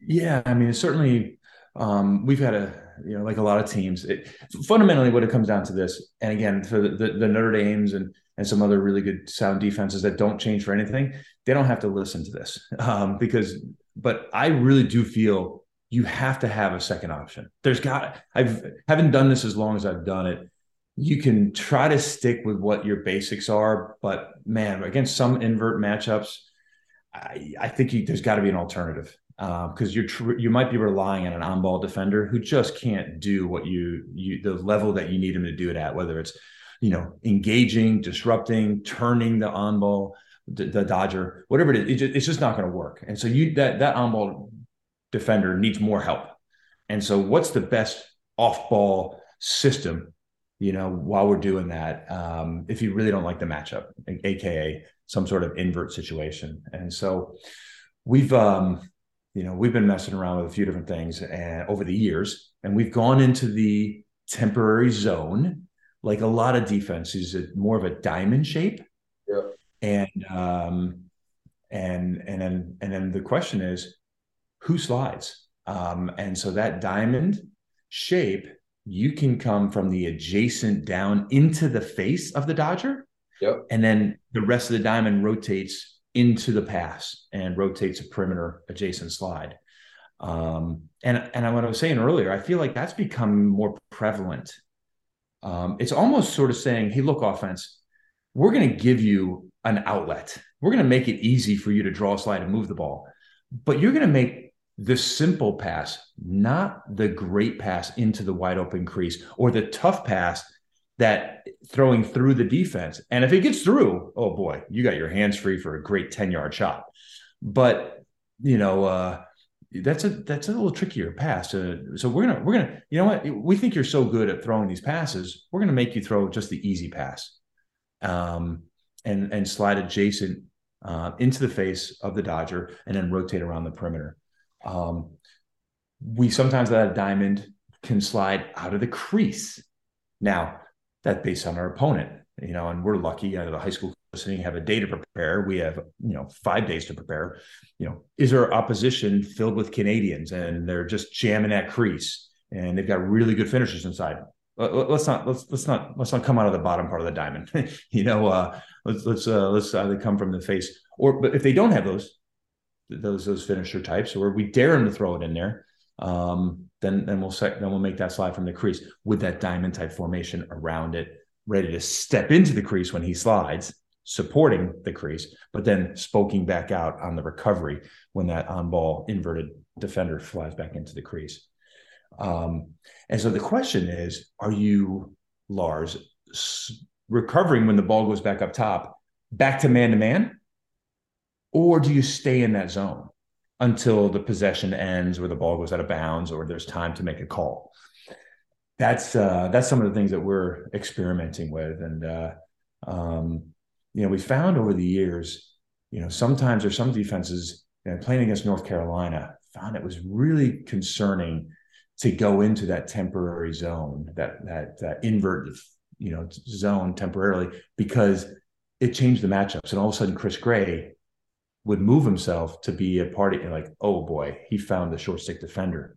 Yeah, I mean, it's certainly um, we've had a you know like a lot of teams. It, fundamentally, what it comes down to this, and again, for the, the, the Notre Dame's and and some other really good sound defenses that don't change for anything, they don't have to listen to this um, because. But I really do feel you have to have a second option. There's got I've haven't done this as long as I've done it. You can try to stick with what your basics are, but man, against some invert matchups, I, I think you, there's got to be an alternative because uh, you're tr- you might be relying on an on-ball defender who just can't do what you you the level that you need him to do it at, whether it's you know, engaging, disrupting, turning the on ball, the, the Dodger, whatever it is, it just, it's just not going to work. And so you that that on ball defender needs more help. And so, what's the best off ball system? You know, while we're doing that, um, if you really don't like the matchup, aka some sort of invert situation. And so, we've um, you know we've been messing around with a few different things and, over the years, and we've gone into the temporary zone like a lot of defenses, more of a diamond shape. Yeah. And um, and and then and then the question is, who slides? Um, and so that diamond shape, you can come from the adjacent down into the face of the Dodger. Yep. And then the rest of the diamond rotates into the pass and rotates a perimeter adjacent slide. Um, and and what I was saying earlier, I feel like that's become more prevalent um, it's almost sort of saying, hey, look, offense, we're going to give you an outlet. We're going to make it easy for you to draw a slide and move the ball. But you're going to make the simple pass, not the great pass into the wide open crease or the tough pass that throwing through the defense. And if it gets through, oh boy, you got your hands free for a great 10 yard shot. But, you know, uh, that's a that's a little trickier pass. So we're gonna we're gonna you know what we think you're so good at throwing these passes. We're gonna make you throw just the easy pass, um, and and slide adjacent uh, into the face of the Dodger, and then rotate around the perimeter. Um, we sometimes that diamond can slide out of the crease. Now that's based on our opponent, you know, and we're lucky out of the high school listening have a day to prepare. We have, you know, five days to prepare. You know, is our opposition filled with Canadians and they're just jamming that crease and they've got really good finishers inside? Let's not let's let's not let's not come out of the bottom part of the diamond. you know, uh, let's let's uh, let's either come from the face or but if they don't have those those those finisher types or we dare them to throw it in there, um, then then we'll then we'll make that slide from the crease with that diamond type formation around it ready to step into the crease when he slides, supporting the crease, but then spoking back out on the recovery when that on ball inverted defender flies back into the crease. Um, and so the question is are you, Lars, recovering when the ball goes back up top, back to man to man? Or do you stay in that zone until the possession ends or the ball goes out of bounds or there's time to make a call? That's uh, that's some of the things that we're experimenting with, and uh, um, you know we found over the years, you know sometimes there's some defenses you know, playing against North Carolina found it was really concerning to go into that temporary zone, that that, that invert, you know, zone temporarily because it changed the matchups. And all of a sudden, Chris Gray would move himself to be a party and like, oh boy, he found the short stick defender.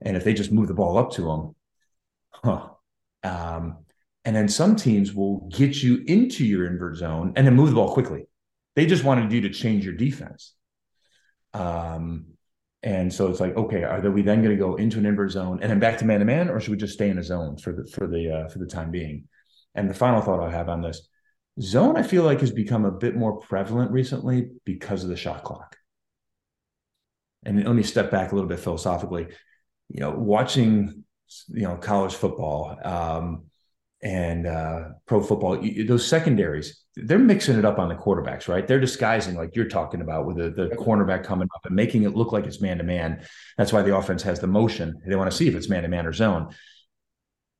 And if they just move the ball up to him, huh. Um, and then some teams will get you into your invert zone and then move the ball quickly. They just wanted you to change your defense. Um, and so it's like, okay, are we then going to go into an invert zone and then back to man to man, or should we just stay in a zone for the for the uh, for the time being? And the final thought I have on this zone, I feel like has become a bit more prevalent recently because of the shot clock. And let me step back a little bit philosophically. You know, watching you know college football um, and uh, pro football, those secondaries they're mixing it up on the quarterbacks, right? They're disguising, like you're talking about, with the, the cornerback coming up and making it look like it's man to man. That's why the offense has the motion. They want to see if it's man to man or zone.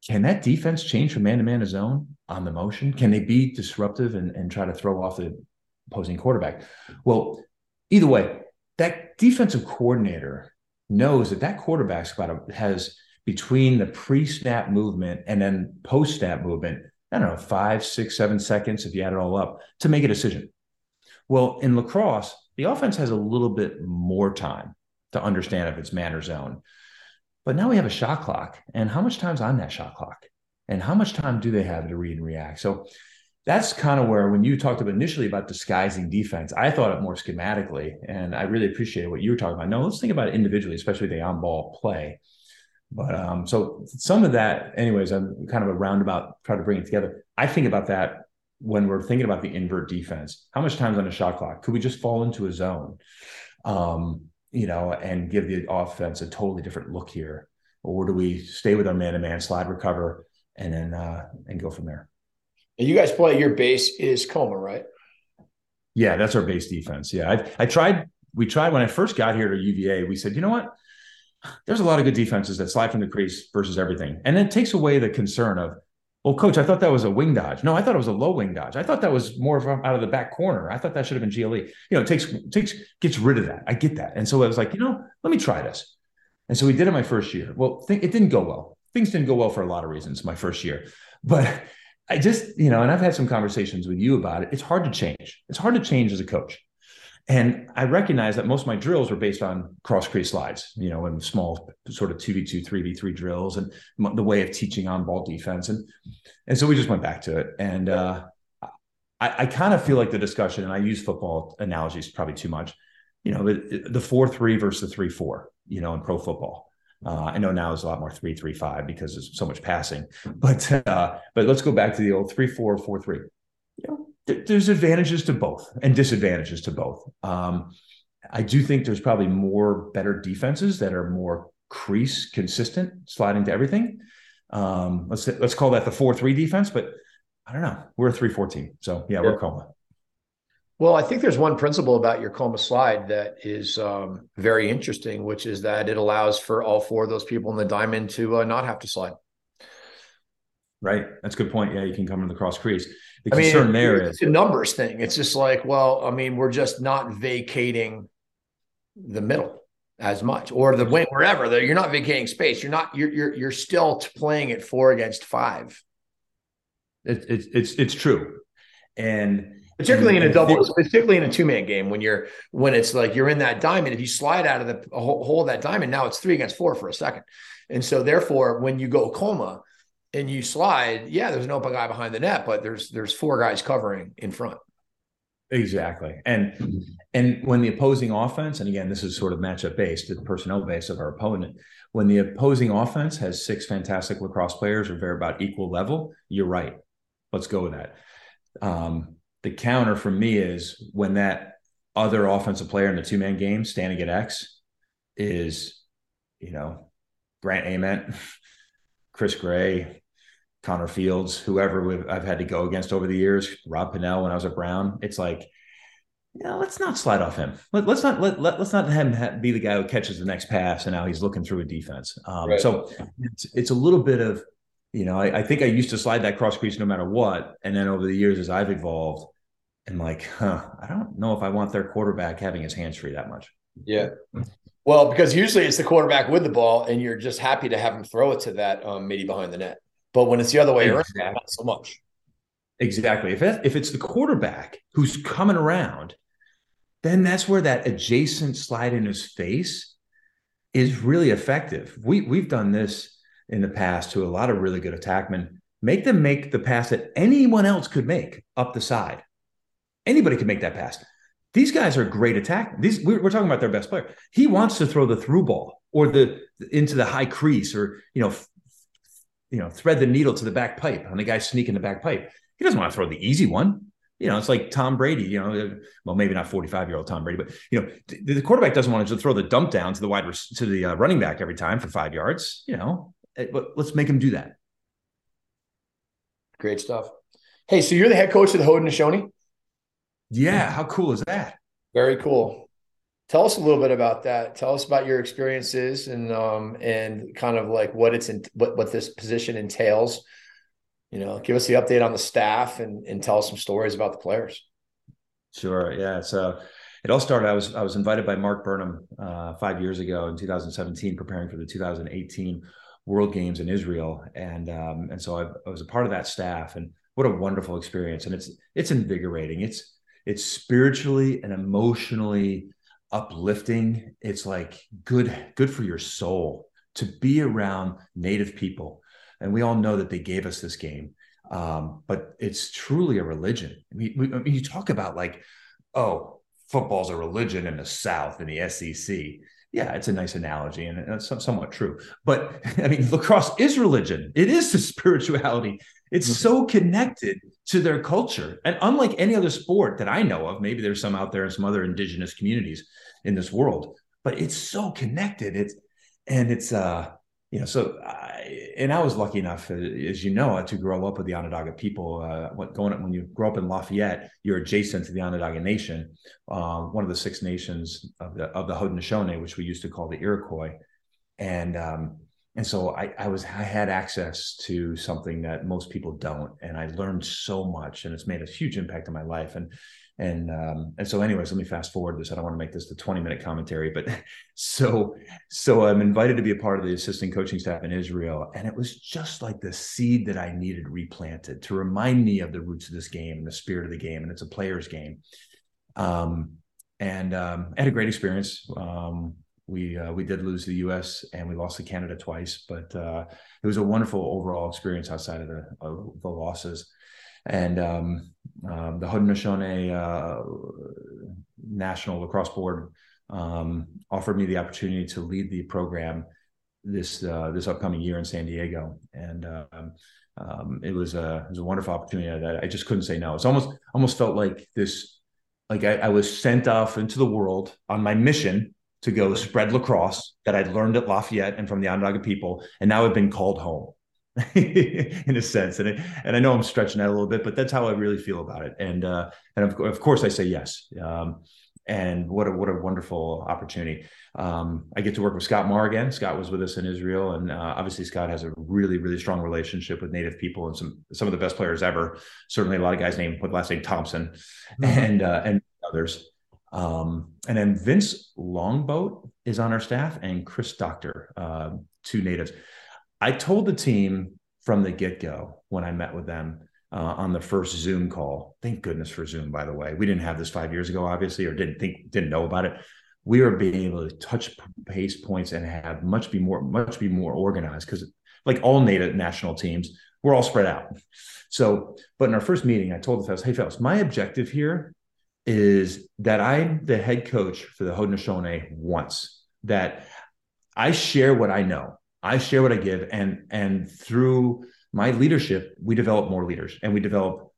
Can that defense change from man to man to zone on the motion? Can they be disruptive and, and try to throw off the opposing quarterback? Well, either way, that defensive coordinator knows that that quarterback's about has between the pre-snap movement and then post-snap movement I don't know, five, six, seven seconds if you add it all up to make a decision. Well, in lacrosse, the offense has a little bit more time to understand if it's man or zone. But now we have a shot clock. And how much time's on that shot clock? And how much time do they have to read and react? So that's kind of where when you talked about initially about disguising defense, I thought it more schematically. And I really appreciate what you were talking about. No, let's think about it individually, especially the on-ball play. But um, so some of that, anyways, I'm kind of a roundabout try to bring it together. I think about that when we're thinking about the invert defense. How much time's on a shot clock? Could we just fall into a zone, um, you know, and give the offense a totally different look here, or do we stay with our man-to-man slide recover and then uh, and go from there? And you guys play your base is Coma, right? Yeah, that's our base defense. Yeah, I, I tried. We tried when I first got here to UVA. We said, you know what? there's a lot of good defenses that slide from the crease versus everything. And it takes away the concern of, well, coach, I thought that was a wing dodge. No, I thought it was a low wing dodge. I thought that was more from out of the back corner. I thought that should have been GLE. You know, it takes takes gets rid of that. I get that. And so I was like, you know, let me try this. And so we did it my first year. Well, th- it didn't go well. Things didn't go well for a lot of reasons my first year. But I just, you know, and I've had some conversations with you about it. It's hard to change. It's hard to change as a coach. And I recognized that most of my drills were based on cross crease slides, you know, and small sort of 2v2, 3v3 drills and the way of teaching on ball defense. And, and so we just went back to it. And uh, I, I kind of feel like the discussion, and I use football analogies probably too much, you know, the, the 4 3 versus the 3 4, you know, in pro football. Uh, I know now it's a lot more three three five because there's so much passing, but uh, but let's go back to the old three four four three. There's advantages to both and disadvantages to both. Um, I do think there's probably more better defenses that are more crease consistent, sliding to everything. Um, let's let's call that the four three defense, but I don't know. We're a three four team, so yeah, yeah. we're Coma. Well, I think there's one principle about your Coma slide that is um, very interesting, which is that it allows for all four of those people in the diamond to uh, not have to slide. Right, that's a good point. Yeah, you can come in the cross crease. The I concern mean, it's a numbers thing. It's just like, well, I mean, we're just not vacating the middle as much or the wing wherever. You're not vacating space. You're not. You're you're you're still playing at four against five. It's it, it's it's true, and particularly in a double, particularly in a two man game when you're when it's like you're in that diamond. If you slide out of the hole of that diamond, now it's three against four for a second, and so therefore when you go coma and you slide, yeah, there's an open guy behind the net, but there's there's four guys covering in front. Exactly. And and when the opposing offense, and again, this is sort of matchup based, the personnel base of our opponent, when the opposing offense has six fantastic lacrosse players or very about equal level, you're right. let's go with that. Um, the counter for me is when that other offensive player in the two man game standing at X is, you know, Grant Ament, Chris Gray, Connor Fields, whoever I've had to go against over the years, Rob Pannell when I was at Brown. It's like, you know, let's not slide off him. Let, us not let, let us not have him be the guy who catches the next pass and now he's looking through a defense. Um, right. So it's, it's a little bit of, you know, I, I, think I used to slide that cross crease no matter what, and then over the years as I've evolved, and like, huh, I don't know if I want their quarterback having his hands free that much. Yeah. Well, because usually it's the quarterback with the ball, and you're just happy to have him throw it to that um, midi behind the net. But when it's the other way exactly. around, not so much. Exactly. If it, if it's the quarterback who's coming around, then that's where that adjacent slide in his face is really effective. We we've done this in the past to a lot of really good attackmen. Make them make the pass that anyone else could make up the side. Anybody can make that pass. These guys are great attack. These we're, we're talking about their best player. He wants to throw the through ball or the into the high crease or you know you know, thread the needle to the back pipe on the guy sneaking the back pipe. He doesn't want to throw the easy one. You know, it's like Tom Brady, you know, well, maybe not 45 year old Tom Brady, but, you know, the quarterback doesn't want to just throw the dump down to the wide, to the uh, running back every time for five yards, you know, eh, but let's make him do that. Great stuff. Hey, so you're the head coach of the Haudenosaunee? Yeah. How cool is that? Very cool. Tell us a little bit about that. Tell us about your experiences and um and kind of like what it's in what what this position entails. You know, give us the update on the staff and and tell us some stories about the players. Sure. Yeah. So it all started. I was I was invited by Mark Burnham uh, five years ago in 2017, preparing for the 2018 World Games in Israel, and um, and so I, I was a part of that staff. And what a wonderful experience! And it's it's invigorating. It's it's spiritually and emotionally uplifting. It's like good, good for your soul to be around native people. And we all know that they gave us this game. Um, but it's truly a religion. We, we, I mean, you talk about like, oh, football's a religion in the South in the SEC. Yeah, it's a nice analogy and it's somewhat true. But I mean, lacrosse is religion. It is the spirituality. It's mm-hmm. so connected to their culture. And unlike any other sport that I know of, maybe there's some out there in some other indigenous communities in this world, but it's so connected. It's and it's uh you know so I, and I was lucky enough, uh, as you know, to grow up with the Onondaga people. Uh, going up when you grow up in Lafayette, you're adjacent to the Onondaga Nation, uh, one of the six nations of the of the Haudenosaunee, which we used to call the Iroquois, and um, and so I, I was I had access to something that most people don't, and I learned so much, and it's made a huge impact on my life. And and um, and so, anyways, let me fast forward this. I don't want to make this the twenty minute commentary, but so so I'm invited to be a part of the assistant coaching staff in Israel, and it was just like the seed that I needed replanted to remind me of the roots of this game and the spirit of the game, and it's a player's game. Um, and um, I had a great experience. Um, we uh, we did lose the U.S. and we lost to Canada twice, but uh, it was a wonderful overall experience outside of the of the losses. And um, um, the Haudenosaunee uh, National Lacrosse Board um, offered me the opportunity to lead the program this uh, this upcoming year in San Diego, and um, um, it was a it was a wonderful opportunity that I just couldn't say no. It's almost almost felt like this, like I, I was sent off into the world on my mission to go spread lacrosse that I'd learned at Lafayette and from the Onondaga people, and now I've been called home in a sense. And I, and I know I'm stretching that a little bit, but that's how I really feel about it. And uh, and of, of course I say yes. Um, and what a what a wonderful opportunity. Um, I get to work with Scott Marr again. Scott was with us in Israel, and uh, obviously Scott has a really really strong relationship with Native people and some some of the best players ever. Certainly a lot of guys named with last name Thompson, mm-hmm. and uh, and others. Um, and then Vince Longboat is on our staff, and Chris Doctor, uh, two natives. I told the team from the get go when I met with them uh, on the first Zoom call. Thank goodness for Zoom, by the way. We didn't have this five years ago, obviously, or didn't think didn't know about it. We are being able to touch pace points and have much be more much be more organized because, like all native national teams, we're all spread out. So, but in our first meeting, I told the fellows, "Hey, fellows, my objective here is that I'm the head coach for the Haudenosaunee once, that I share what I know. I share what I give. And, and through my leadership, we develop more leaders and we develop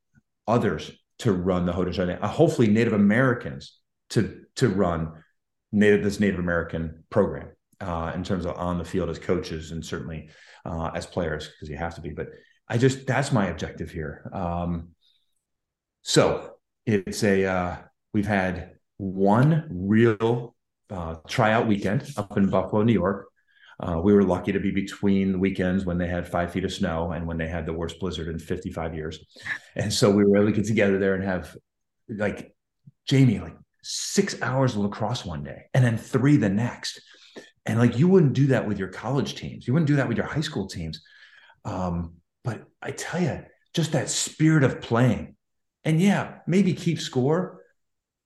others to run the Haudenosaunee, uh, hopefully Native Americans to to run native this Native American program uh, in terms of on the field as coaches and certainly uh, as players because you have to be. But I just that's my objective here. Um, so it's a uh, we've had one real uh, tryout weekend up in Buffalo, New York. Uh, we were lucky to be between the weekends when they had five feet of snow and when they had the worst blizzard in 55 years. And so we were able to get together there and have like Jamie, like six hours of lacrosse one day and then three the next. And like you wouldn't do that with your college teams. You wouldn't do that with your high school teams. Um, but I tell you, just that spirit of playing. And yeah, maybe keep score,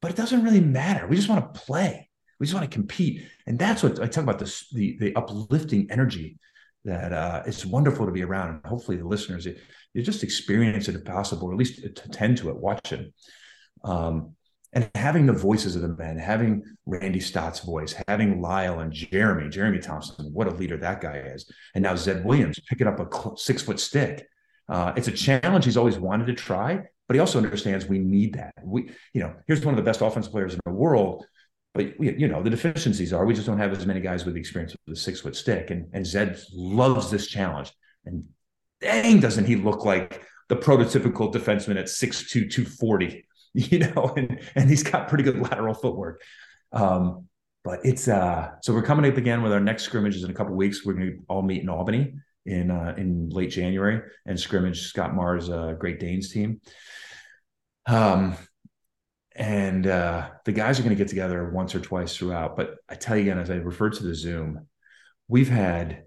but it doesn't really matter. We just want to play. We just want to compete. And that's what I talk about this, the, the uplifting energy that uh, it's wonderful to be around. And hopefully the listeners, you, you just experience it if possible, or at least attend to it, watch it. Um, and having the voices of the men, having Randy Staats' voice, having Lyle and Jeremy, Jeremy Thompson, what a leader that guy is. And now Zed Williams picking up a six foot stick. Uh, it's a challenge he's always wanted to try, but he also understands we need that. We, you know, here's one of the best offensive players in the world, but we, you know, the deficiencies are we just don't have as many guys with the experience with the six foot stick. And, and Zed loves this challenge. And dang, doesn't he look like the prototypical defenseman at 6'2, 240 you know, and and he's got pretty good lateral footwork. Um, but it's uh so we're coming up again with our next scrimmages in a couple weeks. We're gonna all meet in Albany in uh in late January and scrimmage Scott Marr's uh Great Danes team. Um and uh the guys are gonna get together once or twice throughout. But I tell you again, as I referred to the Zoom, we've had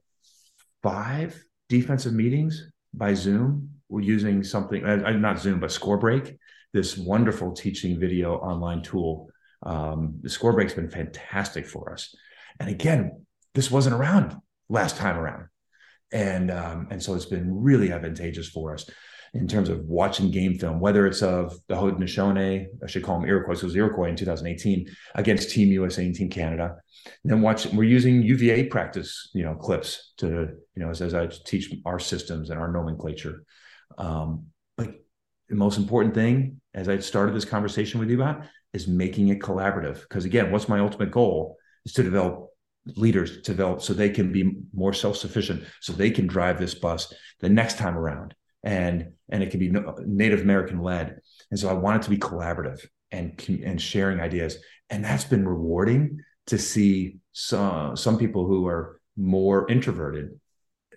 five defensive meetings by Zoom. We're using something, uh, not Zoom, but Score Break this wonderful teaching video online tool. Um, the score break's been fantastic for us. And again, this wasn't around last time around. And um, and so it's been really advantageous for us in terms of watching game film, whether it's of the Haudenosaunee, I should call them Iroquois, so was Iroquois in 2018 against Team USA and Team Canada. And then watch, we're using UVA practice, you know, clips to, you know, as, as I teach our systems and our nomenclature. Um, but the most important thing, as I started this conversation with you about, is making it collaborative. Because again, what's my ultimate goal is to develop leaders develop so they can be more self-sufficient, so they can drive this bus the next time around. And and it can be Native American led. And so I want it to be collaborative and and sharing ideas. And that's been rewarding to see some some people who are more introverted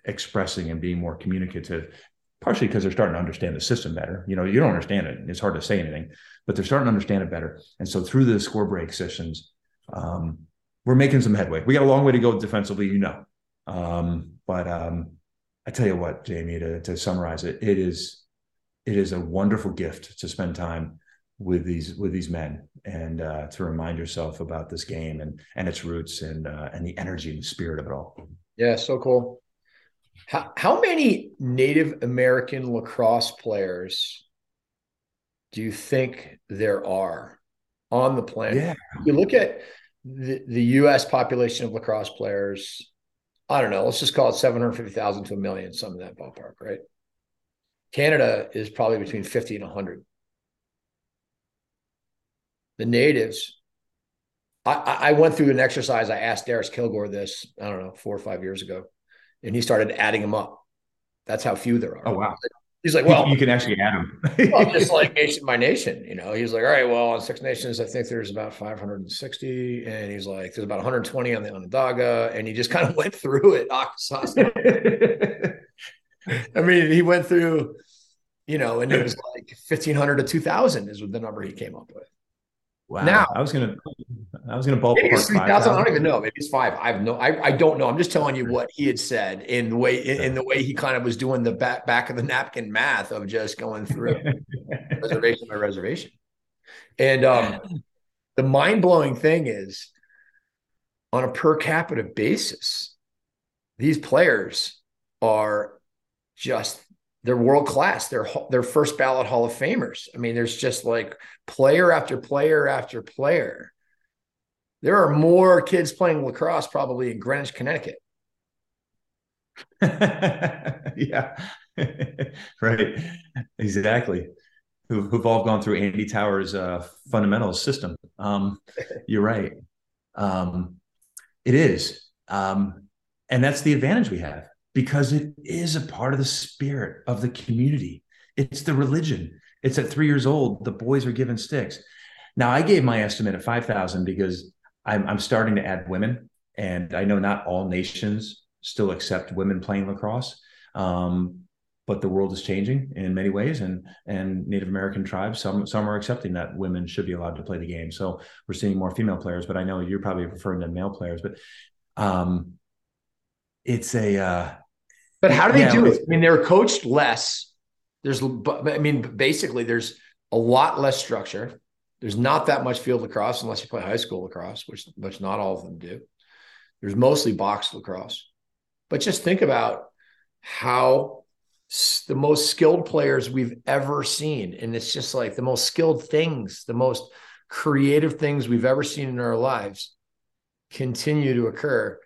expressing and being more communicative partially because they're starting to understand the system better. You know, you don't understand it; it's hard to say anything, but they're starting to understand it better. And so through the score break sessions, um, we're making some headway. We got a long way to go defensively, you know. Um, but um, I tell you what, Jamie, to, to summarize it, it is it is a wonderful gift to spend time with these with these men and uh, to remind yourself about this game and and its roots and uh, and the energy and the spirit of it all. Yeah, so cool. How, how many Native American lacrosse players do you think there are on the planet? Yeah. You look at the, the US population of lacrosse players, I don't know, let's just call it 750,000 to a million, some in that ballpark, right? Canada is probably between 50 and 100. The natives, I, I went through an exercise. I asked Darius Kilgore this, I don't know, four or five years ago and he started adding them up. That's how few there are. Oh wow. He's like, well, you can actually add them. well, just like nation by nation, you know. He's like, all right, well, on Six Nations, I think there's about 560, and he's like, there's about 120 on the Onondaga, and he just kind of went through it. I mean, he went through, you know, and it was like 1500 to 2000 is the number he came up with. Wow. Now I was gonna I was gonna ballpark maybe it's 3, I don't even know. Maybe it's five. I have no I, I don't know. I'm just telling you what he had said in the way in, in the way he kind of was doing the back back of the napkin math of just going through reservation by reservation. And um the mind-blowing thing is on a per capita basis, these players are just they're world class. They're they're first ballot Hall of Famers. I mean, there's just like player after player after player. There are more kids playing lacrosse probably in Greenwich, Connecticut yeah, right. Exactly. Who, who've all gone through Andy Towers' uh, fundamental system. Um, you're right. Um, it is. Um, and that's the advantage we have because it is a part of the spirit of the community. It's the religion. It's at three years old, the boys are given sticks. Now, I gave my estimate at 5,000 because I'm, I'm starting to add women. And I know not all nations still accept women playing lacrosse. Um, but the world is changing in many ways and and native american tribes some some are accepting that women should be allowed to play the game so we're seeing more female players but i know you're probably referring to male players but um it's a uh but how do they yeah, do it? I mean they're coached less. There's i mean basically there's a lot less structure. There's not that much field lacrosse unless you play high school lacrosse which which not all of them do. There's mostly box lacrosse. But just think about how the most skilled players we've ever seen. And it's just like the most skilled things, the most creative things we've ever seen in our lives continue to occur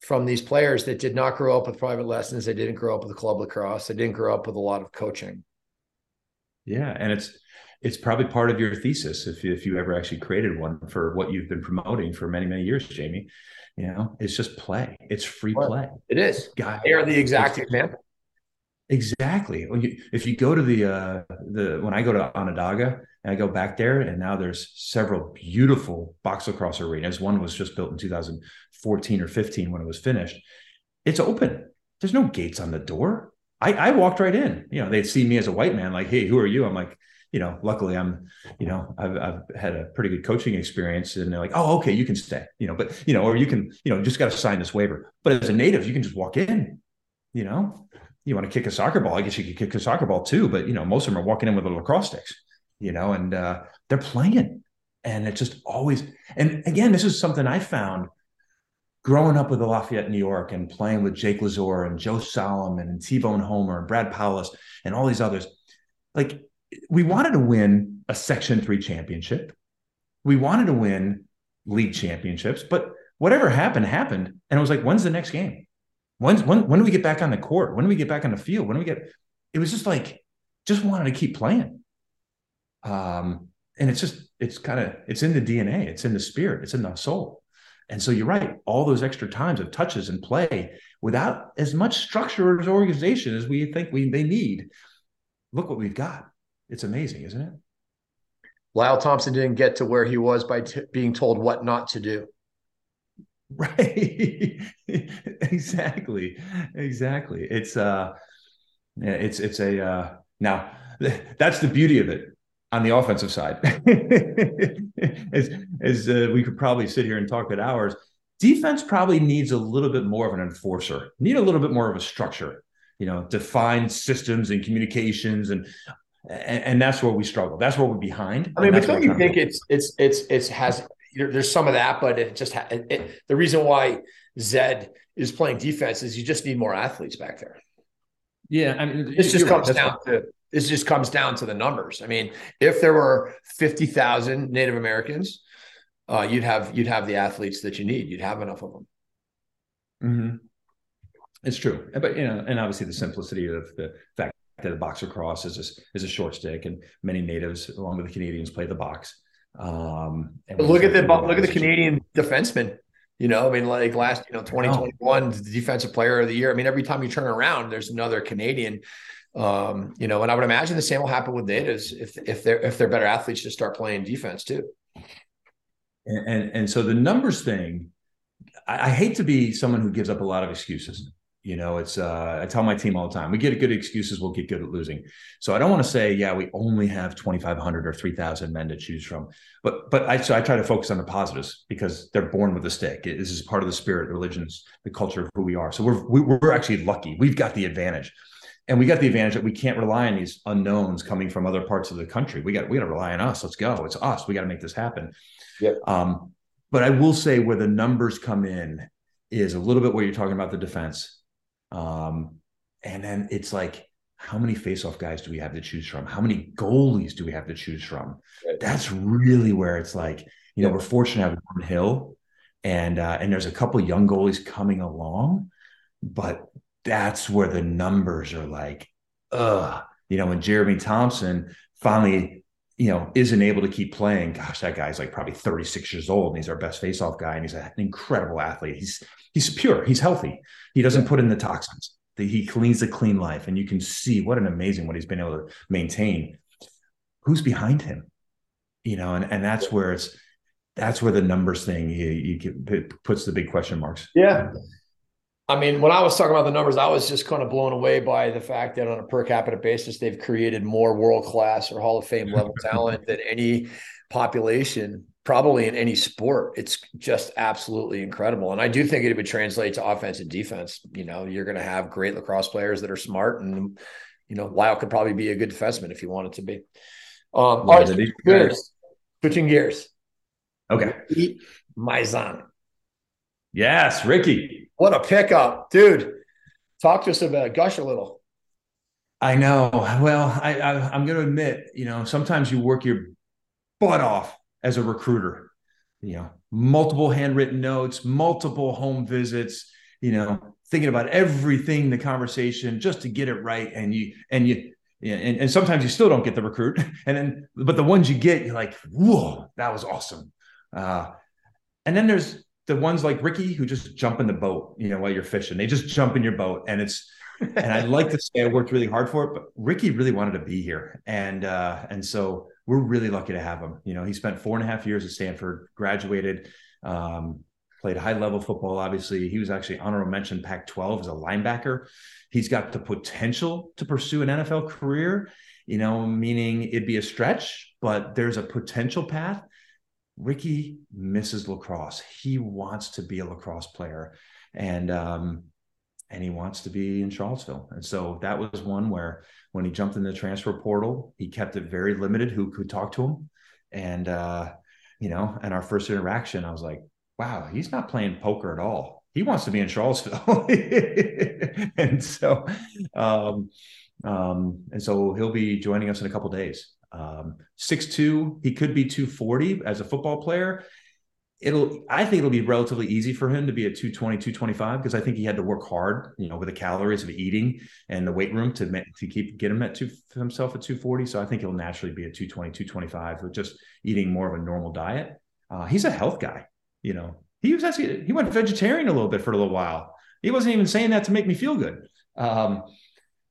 from these players that did not grow up with private lessons. They didn't grow up with a club lacrosse. They didn't grow up with a lot of coaching. Yeah. And it's, it's probably part of your thesis if you, if you ever actually created one for what you've been promoting for many many years jamie you know it's just play it's free play it is Guy, they are the exact example Exactly. When you, if you go to the uh, the when I go to Onondaga and I go back there, and now there's several beautiful box lacrosse arenas. One was just built in 2014 or 15 when it was finished. It's open. There's no gates on the door. I, I walked right in. You know, they'd see me as a white man, like, "Hey, who are you?" I'm like, you know, luckily I'm, you know, I've, I've had a pretty good coaching experience and they're like, oh, okay, you can stay, you know, but, you know, or you can, you know, just got to sign this waiver. But as a native, you can just walk in, you know, you want to kick a soccer ball, I guess you could kick a soccer ball too. But you know, most of them are walking in with the lacrosse sticks, you know, and uh, they're playing, and it's just always. And again, this is something I found growing up with the Lafayette, New York, and playing with Jake Lazor and Joe Solomon and T Bone Homer and Brad Powless and all these others. Like we wanted to win a Section Three championship, we wanted to win league championships, but whatever happened happened, and it was like, when's the next game? When, when, when do we get back on the court? When do we get back on the field? When do we get, it was just like, just wanted to keep playing. Um, and it's just, it's kind of, it's in the DNA, it's in the spirit, it's in the soul. And so you're right, all those extra times of touches and play without as much structure as organization as we think we they need. Look what we've got. It's amazing, isn't it? Lyle Thompson didn't get to where he was by t- being told what not to do. Right. exactly. Exactly. It's uh yeah, it's it's a uh now that's the beauty of it on the offensive side. as as uh, we could probably sit here and talk at hours, defense probably needs a little bit more of an enforcer. Need a little bit more of a structure. You know, defined systems and communications and and, and, that's where we struggle. That's where we're behind. I mean, but don't you think it's it's it's it's has there's some of that, but it just ha- it, the reason why Zed is playing defense is you just need more athletes back there. Yeah, I mean, this just comes right. down to this just comes down to the numbers. I mean, if there were fifty thousand Native Americans, uh, you'd have you'd have the athletes that you need. You'd have enough of them. Mm-hmm. It's true, but you know, and obviously the simplicity of the fact that the box lacrosse is a, is a short stick, and many natives, along with the Canadians, play the box. Um, look at the look at the Canadian defenseman. You know, I mean, like last, you know, 2021, the defensive player of the year. I mean, every time you turn around, there's another Canadian. Um, you know, and I would imagine the same will happen with natives if if they're if they're better athletes to start playing defense too. And and, and so the numbers thing, I, I hate to be someone who gives up a lot of excuses. You know, it's uh, I tell my team all the time, we get good excuses, we'll get good at losing. So I don't want to say, yeah, we only have 2,500 or 3,000 men to choose from. But but I so I try to focus on the positives because they're born with a stick. This is part of the spirit, the religions, the culture of who we are. So we're we're actually lucky. We've got the advantage. And we got the advantage that we can't rely on these unknowns coming from other parts of the country. We got we got to rely on us. Let's go. It's us. We got to make this happen. Yep. Um, but I will say where the numbers come in is a little bit where you're talking about the defense um, and then it's like, how many face-off guys do we have to choose from? How many goalies do we have to choose from? Right. That's really where it's like, you know, we're fortunate to have Hill, and uh, and there's a couple young goalies coming along, but that's where the numbers are like, ugh. You know, when Jeremy Thompson finally, you know, isn't able to keep playing, gosh, that guy's like probably 36 years old and he's our best faceoff guy and he's an incredible athlete. He's he's pure, he's healthy. He doesn't put in the toxins. He cleans a clean life, and you can see what an amazing what he's been able to maintain. Who's behind him? You know, and and that's where it's that's where the numbers thing you, you puts the big question marks. Yeah, I mean, when I was talking about the numbers, I was just kind of blown away by the fact that on a per capita basis, they've created more world class or Hall of Fame level talent than any population, probably in any sport. It's just absolutely incredible. And I do think it would translate to offense and defense. You know, you're going to have great lacrosse players that are smart, and, you know, Lyle could probably be a good defenseman if you wanted to be. Um, all right, switching gears. Switching gears. Okay. Miezan. Yes, Ricky. What a pickup, dude. Talk to us about Gush a little. I know. Well, I, I am going to admit, you know, sometimes you work your butt off as a recruiter. You know, multiple handwritten notes, multiple home visits. You know, thinking about everything, the conversation, just to get it right. And you and you yeah, and, and sometimes you still don't get the recruit. And then, but the ones you get, you're like, whoa, that was awesome. Uh, and then there's the ones like Ricky who just jump in the boat, you know, while you're fishing. They just jump in your boat, and it's. and I'd like to say I worked really hard for it, but Ricky really wanted to be here, and uh, and so we're really lucky to have him. You know, he spent four and a half years at Stanford, graduated, um, played high level football. Obviously, he was actually honorable mention Pac-12 as a linebacker. He's got the potential to pursue an NFL career. You know, meaning it'd be a stretch, but there's a potential path. Ricky misses lacrosse. He wants to be a lacrosse player, and um, and he wants to be in Charlottesville. And so that was one where when he jumped in the transfer portal, he kept it very limited who could talk to him. And uh, you know, and our first interaction, I was like, wow, he's not playing poker at all. He wants to be in Charlottesville. and so um, um, and so he'll be joining us in a couple days. Um, six two, he could be 240 as a football player. It'll, I think it'll be relatively easy for him to be at 220, 225 because I think he had to work hard, you know, with the calories of eating and the weight room to to keep get him at two himself at 240. So I think he'll naturally be at 220, 225 with just eating more of a normal diet. Uh, he's a health guy, you know. He was actually he went vegetarian a little bit for a little while. He wasn't even saying that to make me feel good. Um,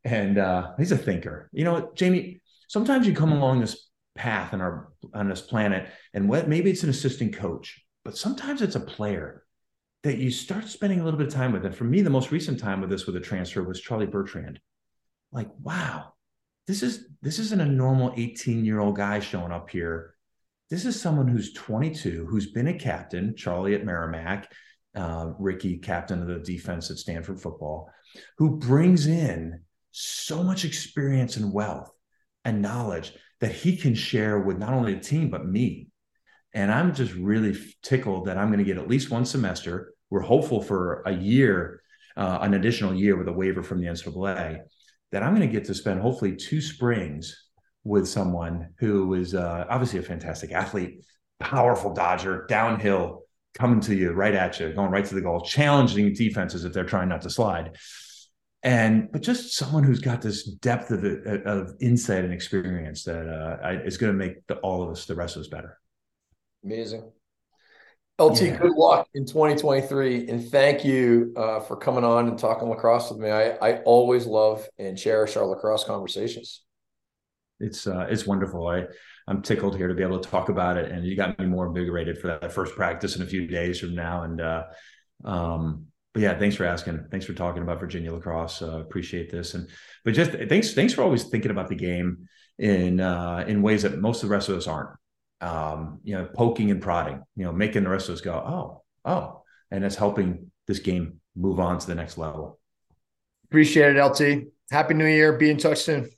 and uh, he's a thinker. You know, Jamie, sometimes you come along this path in our on this planet, and what maybe it's an assistant coach, but sometimes it's a player that you start spending a little bit of time with. And for me, the most recent time with this with a transfer was Charlie Bertrand. Like, wow, this is this isn't a normal 18 year old guy showing up here. This is someone who's 22, who's been a captain, Charlie at Merrimack, uh, Ricky, captain of the defense at Stanford football, who brings in so much experience and wealth and knowledge that he can share with not only the team but me. And I'm just really tickled that I'm going to get at least one semester. We're hopeful for a year, uh, an additional year with a waiver from the NCAA. That I'm going to get to spend hopefully two springs with someone who is uh, obviously a fantastic athlete, powerful dodger, downhill, coming to you right at you, going right to the goal, challenging defenses if they're trying not to slide and but just someone who's got this depth of of insight and experience that uh, is going to make the, all of us, the rest of us, better. Amazing. LT, yeah. good luck in 2023, and thank you uh, for coming on and talking lacrosse with me. I I always love and cherish our lacrosse conversations. It's uh, it's wonderful. I I'm tickled here to be able to talk about it, and you got me more invigorated for that first practice in a few days from now, and uh, um, but yeah, thanks for asking. Thanks for talking about Virginia lacrosse. Uh, appreciate this. And but just thanks, thanks for always thinking about the game in uh, in ways that most of the rest of us aren't. Um, you know, poking and prodding. You know, making the rest of us go, oh, oh, and it's helping this game move on to the next level. Appreciate it, LT. Happy New Year. Be in touch soon.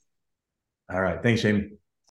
All right. Thanks, Jamie.